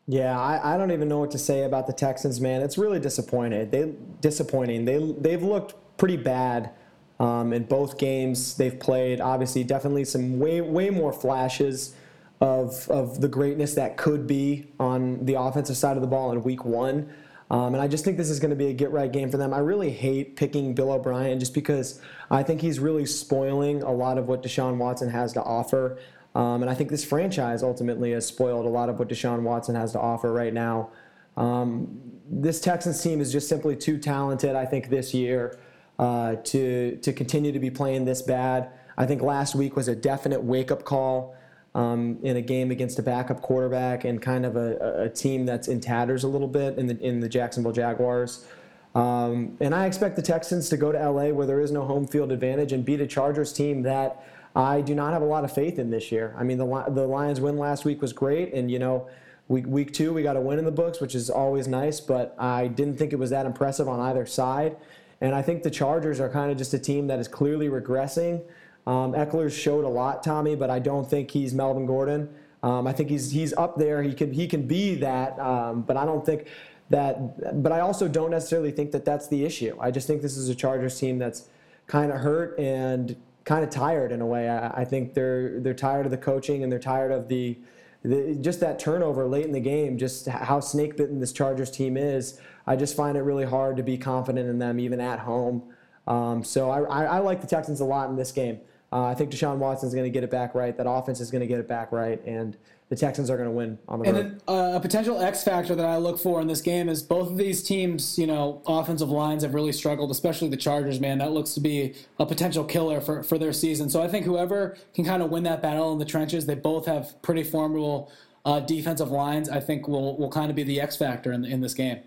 Yeah, I, I don't even know what to say about the Texans, man. It's really disappointing. They disappointing. They they've looked pretty bad um, in both games they've played. Obviously, definitely some way way more flashes of, of the greatness that could be on the offensive side of the ball in week one. Um, and I just think this is going to be a get right game for them. I really hate picking Bill O'Brien just because I think he's really spoiling a lot of what Deshaun Watson has to offer. Um, and I think this franchise ultimately has spoiled a lot of what Deshaun Watson has to offer right now. Um, this Texans team is just simply too talented, I think, this year uh, to, to continue to be playing this bad. I think last week was a definite wake up call um, in a game against a backup quarterback and kind of a, a, team that's in tatters a little bit in the in the Jacksonville Jaguars. Um, and I expect the Texans to go to LA where there is no home field advantage and beat a Chargers team that I do not have a lot of faith in this year. I mean, the the Lions win last week was great, and you know. Week, week two, we got a win in the books, which is always nice, but I didn't think it was that impressive on either side. And I think the Chargers are kind of just a team that is clearly regressing. Um, Ekeler's showed a lot, Tommy, but I don't think he's Melvin Gordon. Um, I think he's he's up there. He can he can be that, um, but I don't think that. But I also don't necessarily think that that's the issue. I just think this is a Chargers team that's kind of hurt and kind of tired in a way. I, I, think they're they're tired of the coaching and they're tired of the, the just that turnover late in the game. Just how snake bitten this Chargers team is. I just find it really hard to be confident in them even at home. Um, so I, I, I like the Texans a lot in this game. Uh, I think Deshaun Watson is going to get it back right. That offense is going to get it back right, and the Texans are going to win on the and road. And uh, a potential X factor that I look for in this game is both of these teams. You know, offensive lines have really struggled, especially the Chargers. Man, that looks to be a potential killer for for their season. So I think whoever can kind of win that battle in the trenches, they both have pretty formidable uh, defensive lines, I think will will kind of be the X factor in, in this game.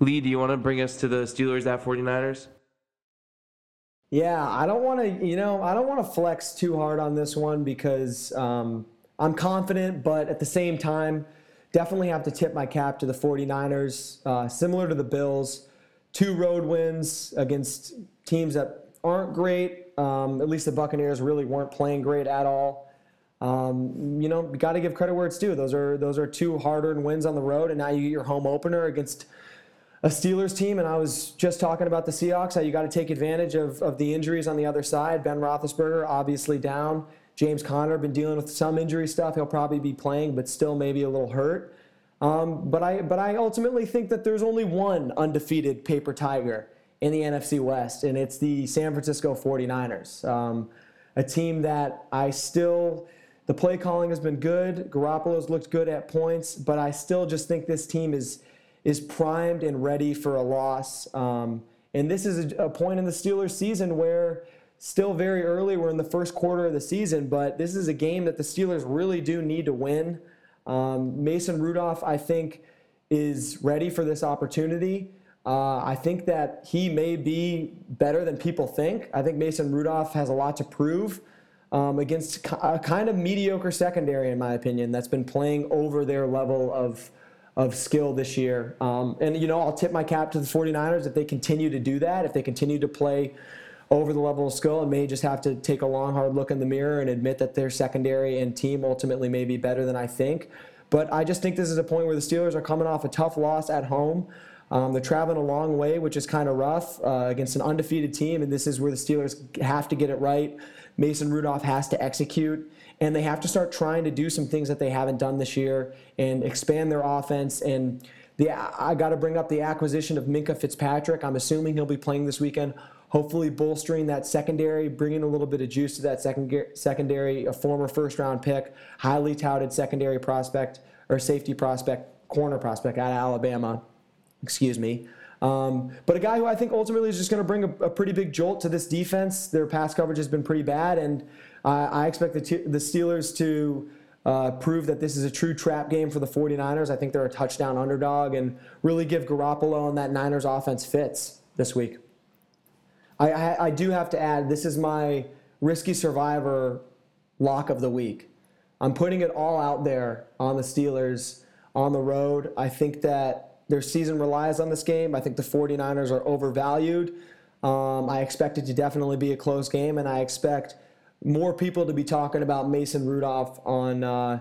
Lee, do you want to bring us to the Steelers at 49ers? Yeah, I don't want to, you know, I don't want to flex too hard on this one because um, I'm confident, but at the same time, definitely have to tip my cap to the 49ers. Uh, similar to the Bills, two road wins against teams that aren't great. Um, at least the Buccaneers really weren't playing great at all. Um, you know, got to give credit where it's due. Those are those are two hard-earned wins on the road, and now you get your home opener against a Steelers team, and I was just talking about the Seahawks, how you got to take advantage of, of the injuries on the other side. Ben Roethlisberger, obviously down. James Conner, been dealing with some injury stuff. He'll probably be playing, but still maybe a little hurt. Um, but I, but I ultimately think that there's only one undefeated paper tiger in the NFC West, and it's the San Francisco 49ers. Um, a team that I still, the play calling has been good. Garoppolo's looked good at points, but I still just think this team is is primed and ready for a loss. Um, and this is a, a point in the Steelers' season where still very early. We're in the first quarter of the season, but this is a game that the Steelers really do need to win. Um, Mason Rudolph, I think, is ready for this opportunity. Uh, I think that he may be better than people think. I think Mason Rudolph has a lot to prove um, against a kind of mediocre secondary, in my opinion, that's been playing over their level of of skill this year. Um, and, you know, I'll tip my cap to the 49ers if they continue to do that, if they continue to play over the level of skill and may just have to take a long, hard look in the mirror and admit that their secondary and team ultimately may be better than I think. But I just think this is a point where the Steelers are coming off a tough loss at home. Um, they're traveling a long way, which is kind of rough uh, against an undefeated team, and this is where the Steelers have to get it right. Mason Rudolph has to execute and they have to start trying to do some things that they haven't done this year and expand their offense. And the I got to bring up the acquisition of Minkah Fitzpatrick. I'm assuming he'll be playing this weekend. Hopefully, bolstering that secondary, bringing a little bit of juice to that second, secondary. A former first round pick, highly touted secondary prospect or safety prospect, corner prospect out of Alabama. Excuse me. Um, but a guy who I think ultimately is just going to bring a, a, pretty big jolt to this defense. Their pass coverage has been pretty bad, and uh, I expect the, t- the Steelers to uh, prove that this is a true trap game for the 49ers. I think they're a touchdown underdog and really give Garoppolo and that Niners offense fits this week. I, I, I do have to add, this is my risky survivor lock of the week. I'm putting it all out there on the Steelers on the road. I think that their season relies on this game. I think the 49ers are overvalued. Um, I expect it to definitely be a close game, and I expect more people to be talking about Mason Rudolph on uh,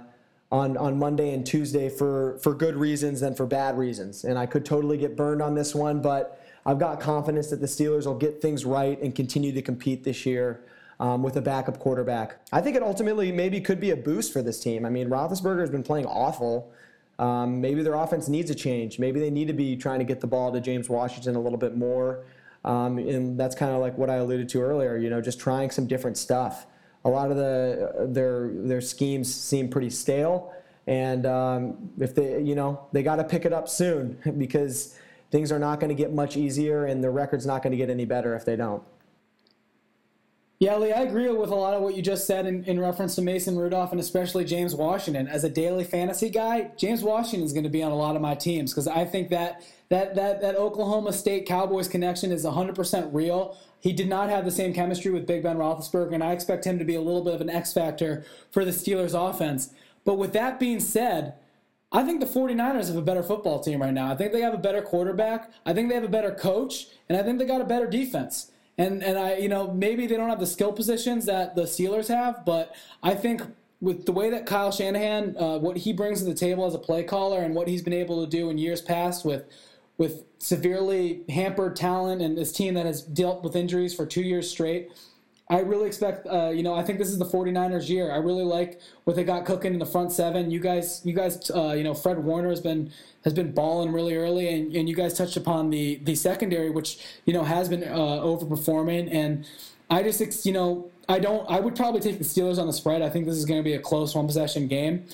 on on Monday and Tuesday for for good reasons than for bad reasons. And I could totally get burned on this one, but I've got confidence that the Steelers will get things right and continue to compete this year. Um, with a backup quarterback, I think it ultimately maybe could be a boost for this team. I mean, Roethlisberger has been playing awful. Um, maybe their offense needs a change. Maybe they need to be trying to get the ball to James Washington a little bit more. Um, and that's kind of like what I alluded to earlier. You know, just trying some different stuff. A lot of the their their schemes seem pretty stale, and um, if they, you know, they got to pick it up soon because things are not going to get much easier, and the record's not going to get any better if they don't. Yeah, Lee, I agree with a lot of what you just said in, in reference to Mason Rudolph and especially James Washington. As a daily fantasy guy, James Washington is going to be on a lot of my teams because I think that that that that Oklahoma State Cowboys connection is 100% real. He did not have the same chemistry with Big Ben Roethlisberger, and I expect him to be a little bit of an X factor for the Steelers' offense. But with that being said, I think the 49ers have a better football team right now. I think they have a better quarterback. I think they have a better coach, and I think they got a better defense. And and I you know maybe they don't have the skill positions that the Steelers have, but I think with the way that Kyle Shanahan, uh, what he brings to the table as a play caller, and what he's been able to do in years past with with severely hampered talent and this team that has dealt with injuries for two years straight. I really expect, uh, you know, I think this is the 49ers year. I really like what they got cooking in the front seven. You guys, you guys, uh, you know, Fred Warner has been has been balling really early, and, and you guys touched upon the the secondary, which you know has been uh, overperforming. And I just, you know, I don't. I would probably take the Steelers on the spread. I think this is going to be a close one possession game.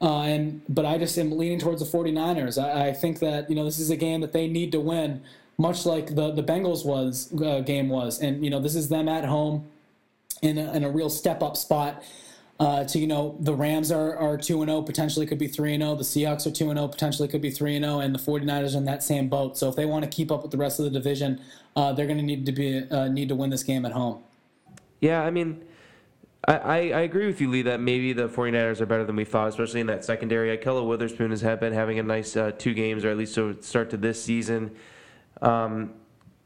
Uh, and but I just am leaning towards the 49ers. I, I, think that you know this is a game that they need to win, much like the the Bengals was uh, game was. And you know this is them at home in a, in a real step up spot. Uh, to you know, the Rams are are two and zero, potentially could be three and zero. The Seahawks are two and zero, potentially could be three and zero, and the 49ers are in that same boat. So if they want to keep up with the rest of the division, uh, they're going to need to be uh, need to win this game at home. Yeah, I mean, I, I, agree with you, Lee, that maybe the 49ers are better than we thought, especially in that secondary. Ahkello Witherspoon has been having a nice uh, two games, or at least to start to this season. Um,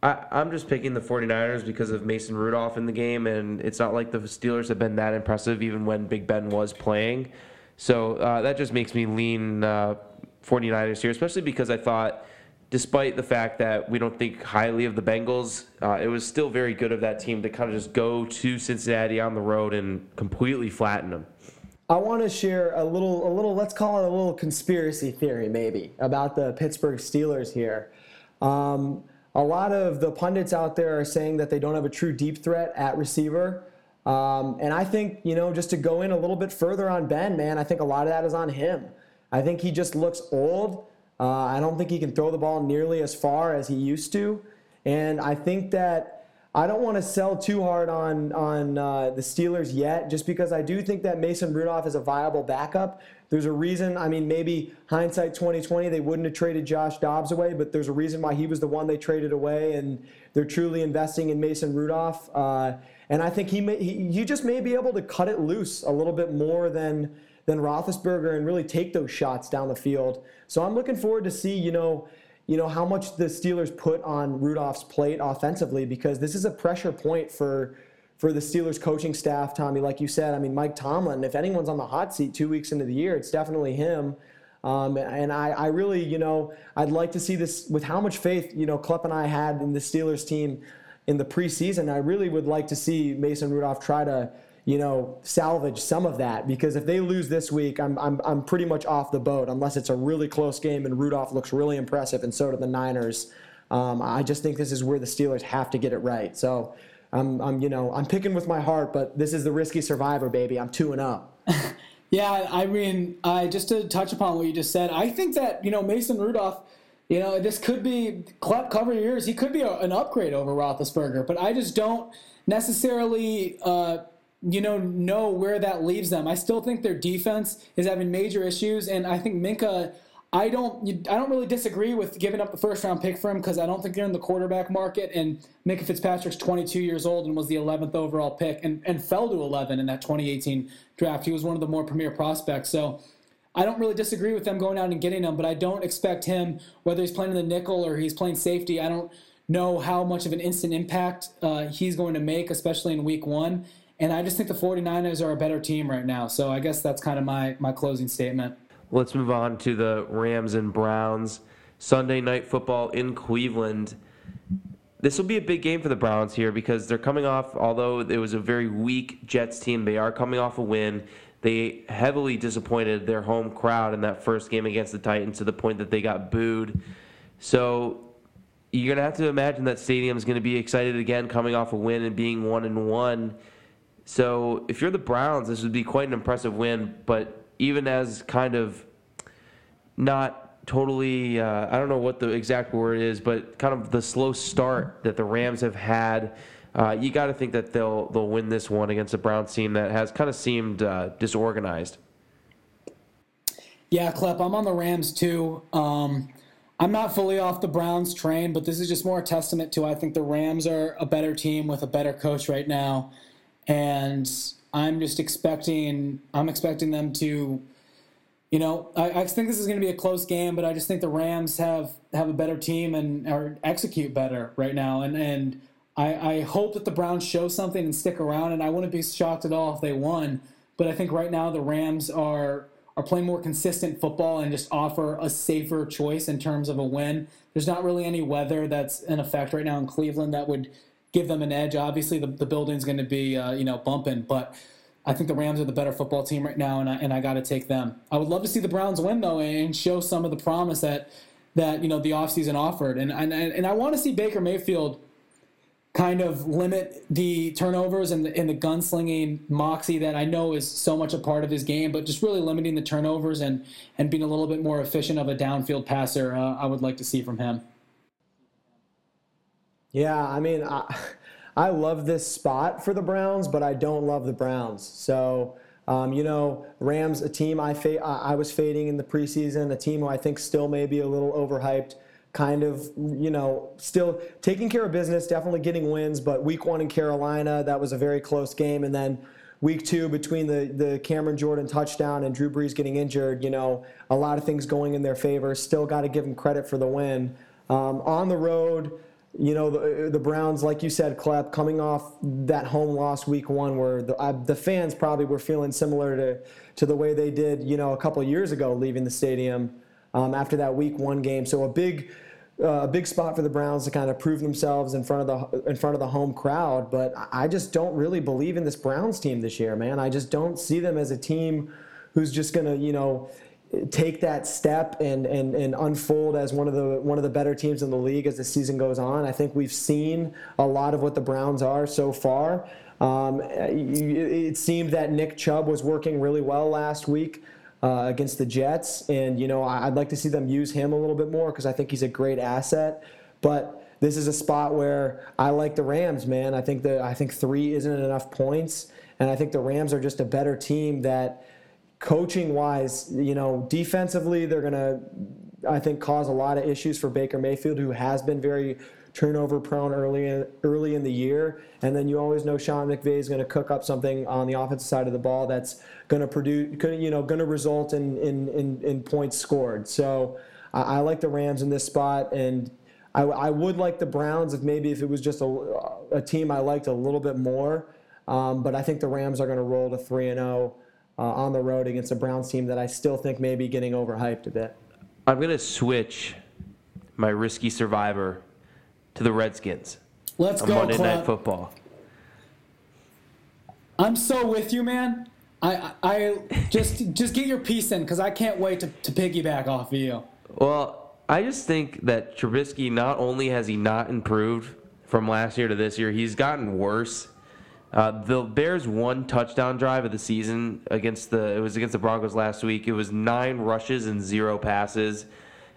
I, I'm just picking the 49ers because of Mason Rudolph in the game, and it's not like the Steelers have been that impressive even when Big Ben was playing. So uh, that just makes me lean uh, 49ers here, especially because I thought, despite the fact that we don't think highly of the Bengals, uh, it was still very good of that team to kind of just go to Cincinnati on the road and completely flatten them. I want to share a little, a little. Let's call it a little conspiracy theory, maybe, about the Pittsburgh Steelers here. Um, a lot of the pundits out there are saying that they don't have a true deep threat at receiver. Um, and I think, you know, just to go in a little bit further on Ben, man, I think a lot of that is on him. I think he just looks old. Uh, I don't think he can throw the ball nearly as far as he used to. And I think that I don't want to sell too hard on on uh, the Steelers yet, just because I do think that Mason Rudolph is a viable backup. There's a reason. I mean, maybe hindsight 2020, they wouldn't have traded Josh Dobbs away, but there's a reason why he was the one they traded away, and they're truly investing in Mason Rudolph. Uh, and I think he may he, he just may be able to cut it loose a little bit more than than Roethlisberger and really take those shots down the field. So I'm looking forward to see you know you know how much the Steelers put on Rudolph's plate offensively because this is a pressure point for for the Steelers coaching staff, Tommy. Like you said, I mean Mike Tomlin. If anyone's on the hot seat two weeks into the year, it's definitely him. Um, and I, I really, you know, I'd like to see this with how much faith, you know, Klepp and I had in the Steelers team in the preseason. I really would like to see Mason Rudolph try to, you know, salvage some of that because if they lose this week, I'm, I'm, I'm pretty much off the boat unless it's a really close game and Rudolph looks really impressive and so do the Niners. Um, I just think this is where the Steelers have to get it right. So I'm, I'm, you know, I'm picking with my heart, but this is the risky survivor, baby. I'm two and up. Yeah, I mean, I just to touch upon what you just said, I think that you know Mason Rudolph, you know, this could be cover your ears. He could be a, an upgrade over Roethlisberger, but I just don't necessarily, uh, you know, know where that leaves them. I still think their defense is having major issues, and I think Minkah. I don't. I don't really disagree with giving up the first round pick for him because I don't think they're in the quarterback market. And Minkah Fitzpatrick's 22 years old and was the 11th overall pick and, and fell to 11 in that 2018 draft. He was one of the more premier prospects. So I don't really disagree with them going out and getting him, but I don't expect him, whether he's playing in the nickel or he's playing safety, I don't know how much of an instant impact uh, he's going to make, especially in week one. And I just think the 49ers are a better team right now. So I guess that's kind of my, my closing statement. Let's move on to the Rams and Browns. Sunday night football in Cleveland. This will be a big game for the Browns here because they're coming off, although it was a very weak Jets team, they are coming off a win. They heavily disappointed their home crowd in that first game against the Titans to the point that they got booed. So you're going to have to imagine that stadium is going to be excited again coming off a win and being one and one. So if you're the Browns, this would be quite an impressive win, but even as kind of not totally, uh, I don't know what the exact word is, but kind of the slow start that the Rams have had. Uh, you got to think that they'll they'll win this one against a Browns team that has kind of seemed uh, disorganized. Yeah, Klepp, I'm on the Rams too. Um, I'm not fully off the Browns train, but this is just more a testament to I think the Rams are a better team with a better coach right now, and I'm just expecting I'm expecting them to, you know, I, I think this is going to be a close game, but I just think the Rams have have a better team and or execute better right now, and and I, I hope that the Browns show something and stick around, and I wouldn't be shocked at all if they won. But I think right now the Rams are are playing more consistent football and just offer a safer choice in terms of a win. There's not really any weather that's in effect right now in Cleveland that would give them an edge. Obviously, the, the building's going to be uh, you know bumping, but I think the Rams are the better football team right now, and I, and I got to take them. I would love to see the Browns win though and show some of the promise that that you know the offseason offered, and and and I want to see Baker Mayfield kind of limit the turnovers and the, and the gunslinging moxie that I know is so much a part of his game, but just really limiting the turnovers and, and being a little bit more efficient of a downfield passer, uh, I would like to see from him. Yeah, I mean, I, I love this spot for the Browns, but I don't love the Browns. So Um, you know, Rams, a team I, fa- I was fading in the preseason, a team who I think still may be a little overhyped. Kind of, you know, still taking care of business, definitely getting wins. But week one in Carolina, that was a very close game. And then week two, between the, the Cameron Jordan touchdown and Drew Brees getting injured, you know, a lot of things going in their favor. Still got to give them credit for the win. Um, on the road, you know, the, the Browns, like you said, Klepp, coming off that home loss week one, where the, uh, the fans probably were feeling similar to, to the way they did, you know, a couple years ago leaving the stadium um, after that week one game. So a big, uh, a big spot for the Browns to kind of prove themselves in front of the in front of the home crowd. But I just don't really believe in this Browns team this year, man. I just don't see them as a team who's just gonna, you know, take that step and, and, and unfold as one of the one of the better teams in the league as the season goes on. I think we've seen a lot of what the Browns are so far. Um, it seemed that Nick Chubb was working really well last week uh, against the Jets, and you know I'd like to see them use him a little bit more because I think he's a great asset. But this is a spot where I like the Rams, man. I think that I think three isn't enough points, and I think the Rams are just a better team that coaching wise, you know, defensively, they're going to, I think, cause a lot of issues for Baker Mayfield, who has been very turnover prone early in, early in the year. And then you always know Sean McVay is going to cook up something on the offensive side of the ball that's going to produce, you know, going to result in, in, in, in, points scored. So I, I, like the Rams in this spot. And I, I, would like the Browns if maybe if it was just a, a team I liked a little bit more. Um, but I think the Rams are going to roll to 3 and 0 uh, on the road against a Browns team that I still think may be getting overhyped a bit. I'm going to switch my risky survivor to the Redskins. Let's on go, Monday Club. Night Football. I'm so with you, man. I, I just just get your piece in because I can't wait to, to piggyback off of you. Well, I just think that Trubisky not only has he not improved from last year to this year, he's gotten worse. Uh, the Bears' one touchdown drive of the season against the it was against the Broncos last week. It was nine rushes and zero passes.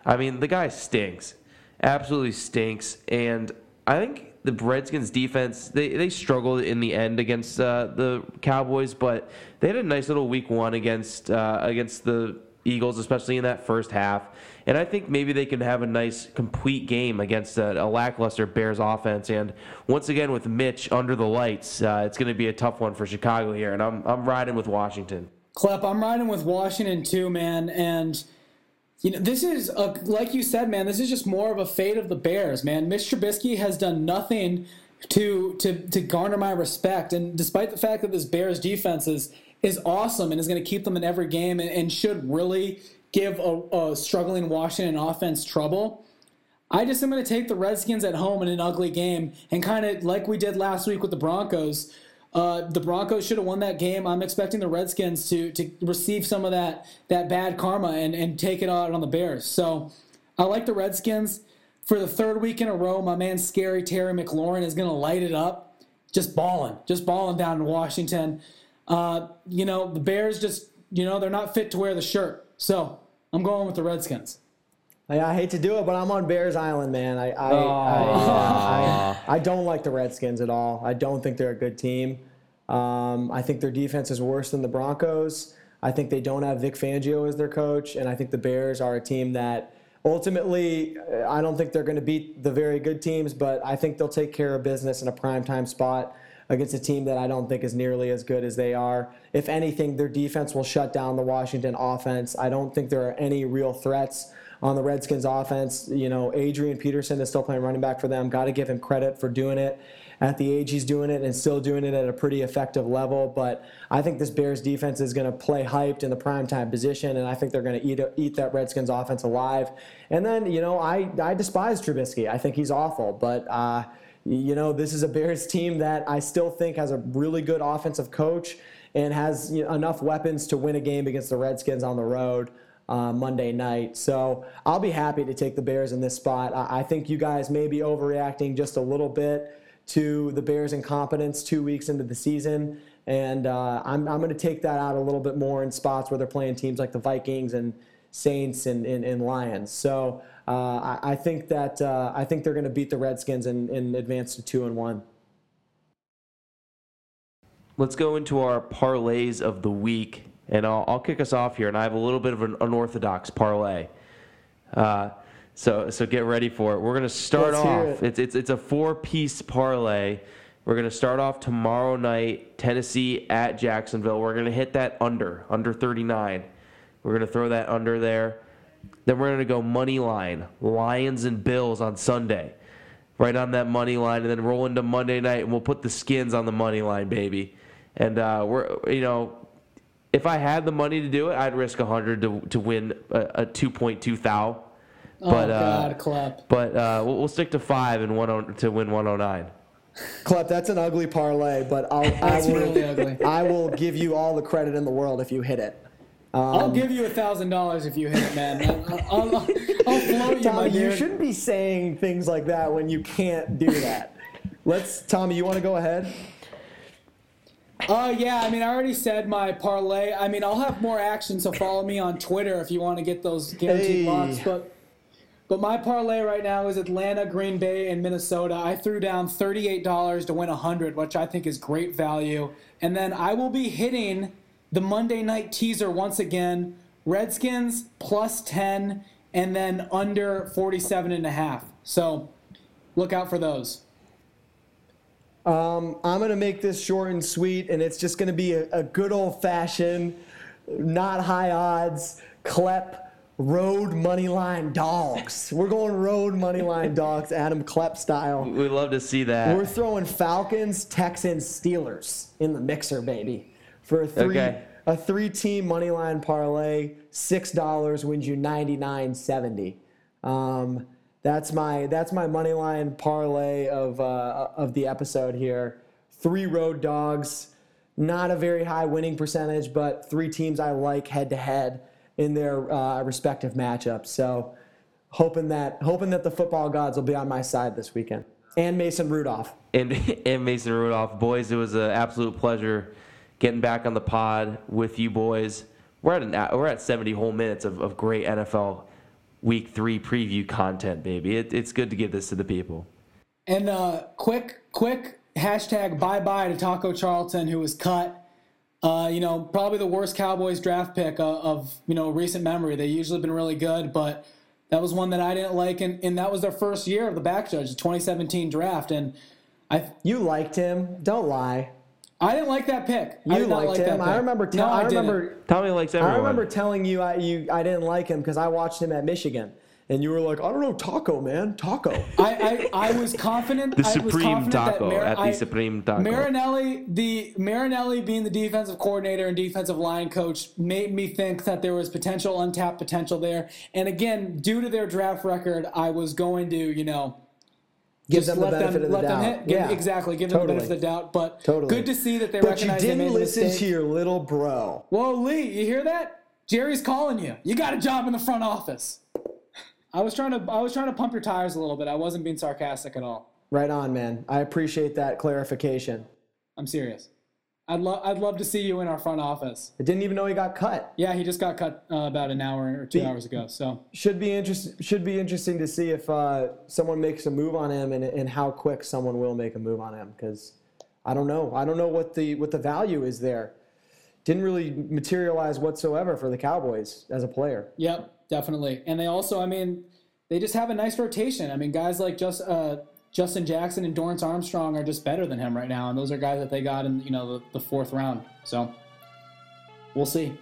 I mean, the guy stinks, absolutely stinks. And I think the Redskins' defense they, they struggled in the end against uh, the Cowboys, but they had a nice little week one against uh, against the Eagles, especially in that first half. And I think maybe they can have a nice complete game against a, a lackluster Bears offense. And once again, with Mitch under the lights, uh, it's going to be a tough one for Chicago here. And I'm, I'm riding with Washington. Klepp, I'm riding with Washington too, man. And you know, this is a, like you said, man. This is just more of a fate of the Bears, man. Mitch Trubisky has done nothing to to to garner my respect, and despite the fact that this Bears defense is is awesome and is going to keep them in every game and, and should really give a, a struggling Washington offense trouble. I just am going to take the Redskins at home in an ugly game and kind of like we did last week with the Broncos. Uh, the Broncos should have won that game. I'm expecting the Redskins to to receive some of that that bad karma and, and take it out on the Bears. So I like the Redskins. For the third week in a row, my man Scary Terry McLaurin is going to light it up. Just balling, just balling down in Washington. Uh, you know, the Bears just, you know, they're not fit to wear the shirt. So I'm going with the Redskins. I, I hate to do it, but I'm on Bears Island, man. I I, I, I, I, don't like the Redskins at all. I don't think they're a good team. Um, I think their defense is worse than the Broncos. I think they don't have Vic Fangio as their coach, and I think the Bears are a team that ultimately I don't think they're going to beat the very good teams, but I think they'll take care of business in a primetime spot against a team that I don't think is nearly as good as they are. If anything, their defense will shut down the Washington offense. I don't think there are any real threats on the Redskins offense. You know, Adrian Peterson is still playing running back for them. Got to give him credit for doing it at the age he's doing it and still doing it at a pretty effective level. But I think this Bears defense is going to play hyped in the primetime position, and I think they're going to eat eat that Redskins offense alive. And then, you know, I, I despise Trubisky. I think he's awful, but. Uh, you know, this is a Bears team that I still think has a really good offensive coach and has you know, enough weapons to win a game against the Redskins on the road. Uh, Monday night. So I'll be happy to take the Bears in this spot. I, I, think you guys may be overreacting just a little bit to the Bears' incompetence two weeks into the season. And uh, I'm, I'm going to take that out a little bit more in spots where they're playing teams like the Vikings and Saints and, and, and Lions. So I, I, think that uh, I think they're going to beat the Redskins and, and advance to two and one. let's go into our parlays of the week, and I'll, I'll kick us off here. And I have a little bit of an unorthodox parlay. Uh, so so get ready for it. We're gonna start Let's off. it. It's it's it's a four piece parlay. We're gonna start off tomorrow night, Tennessee at Jacksonville. We're gonna hit that under under 39. We're gonna throw that under there. Then we're gonna go money line, Lions and Bills on Sunday. Right on that money line, and then roll into Monday night, and we'll put the skins on the money line, baby. And uh, we're you know, if I had the money to do it, I'd risk 100 to to win a, a 2.2 thou. Oh But, uh, God, Klepp. But uh, we'll, we'll stick to five and one oh- to win 109. Klepp, that's an ugly parlay, but I'll, I will, really ugly. I will give you all the credit in the world if you hit it. I'll give you a thousand dollars if you hit it, man. I'll, I'll, I'll float you, my Tommy, you shouldn't be saying things like that when you can't do that. Let's, Tommy, you want to go ahead? Uh, yeah, I mean, I already said my parlay. I mean, I'll have more action, so follow me on Twitter if you want to get those guaranteed Hey. locks. But, but my parlay right now is Atlanta, Green Bay, and Minnesota. I threw down thirty-eight dollars to win hundred, which I think is great value. And then I will be hitting the Monday night teaser once again. Redskins plus ten, and then under forty-seven and a half. So, look out for those. Um, I'm going to make this short and sweet, and it's just going to be a, a good old fashioned, not high odds, Klepp road money line dogs. We're going road money line dogs, Adam Klepp style. We love to see that. We're throwing Falcons, Texans, Steelers in the mixer, baby, for a three Okay. a three team money line parlay. Six dollars wins you ninety nine seventy. Um, that's my that's my money line parlay of uh, of the episode here. Three road dogs, not a very high winning percentage, but three teams I like head to head in their uh, respective matchups. So hoping that hoping that the football gods will be on my side this weekend. And Mason Rudolph. and, and Mason Rudolph. Boys, it was an absolute pleasure getting back on the pod with you boys. We're at an, we're at 70 whole minutes of, of great NFL Week Three preview content, baby. It, it's good to give this to the people. And uh, quick, quick hashtag bye bye to Taco Charlton, who was cut. Uh, you know, probably the worst Cowboys draft pick uh, of you know recent memory. They usually been really good, but that was one that I didn't like, and, and that was their first year of the back judge, the 2017 draft, and I You liked him. Don't lie. I didn't like that pick. I You did not liked like him. that I remember. Te- no, I, I, remember. Tommy likes everyone. I remember telling you I you I didn't like him because I watched him at Michigan, and you were like, I don't know, Taco man, Taco. I, I, I was confident. The I was Supreme confident that Taco Mar- at the I- Supreme Taco. Marinelli, the Marinelli being the defensive coordinator and defensive line coach, made me think that there was potential, untapped potential there. And again, due to their draft record, I was going to, you know, Give them the benefit them of the them doubt. hit. Give, Yeah. Exactly, give them the Totally. benefit of the doubt. But Totally. good to see that they But you recognize they didn't listen to your little bro. Whoa, Lee, you hear that? Jerry's calling you. You got a job in the front office. I was trying to I was trying to pump your tires a little bit. I wasn't being sarcastic at all. Right on, man. I appreciate that clarification. I'm serious. I'd love I'd love to see you in our front office. I didn't even know he got cut. Yeah, he just got cut uh, about an hour or two The- hours ago. So Should be interest. Should be interesting to see if uh, someone makes a move on him and, and how quick someone will make a move on him because I don't know. I don't know what the what the value is there. Didn't really materialize whatsoever for the Cowboys as a player. Yep, definitely. And they also, I mean, they just have a nice rotation. I mean, guys like just uh, Justin Jackson and Dorance Armstrong are just better than him right now, and those are guys that they got in you know the, the fourth round. So we'll see.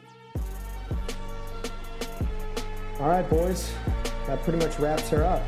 All right, boys. That pretty much wraps her up.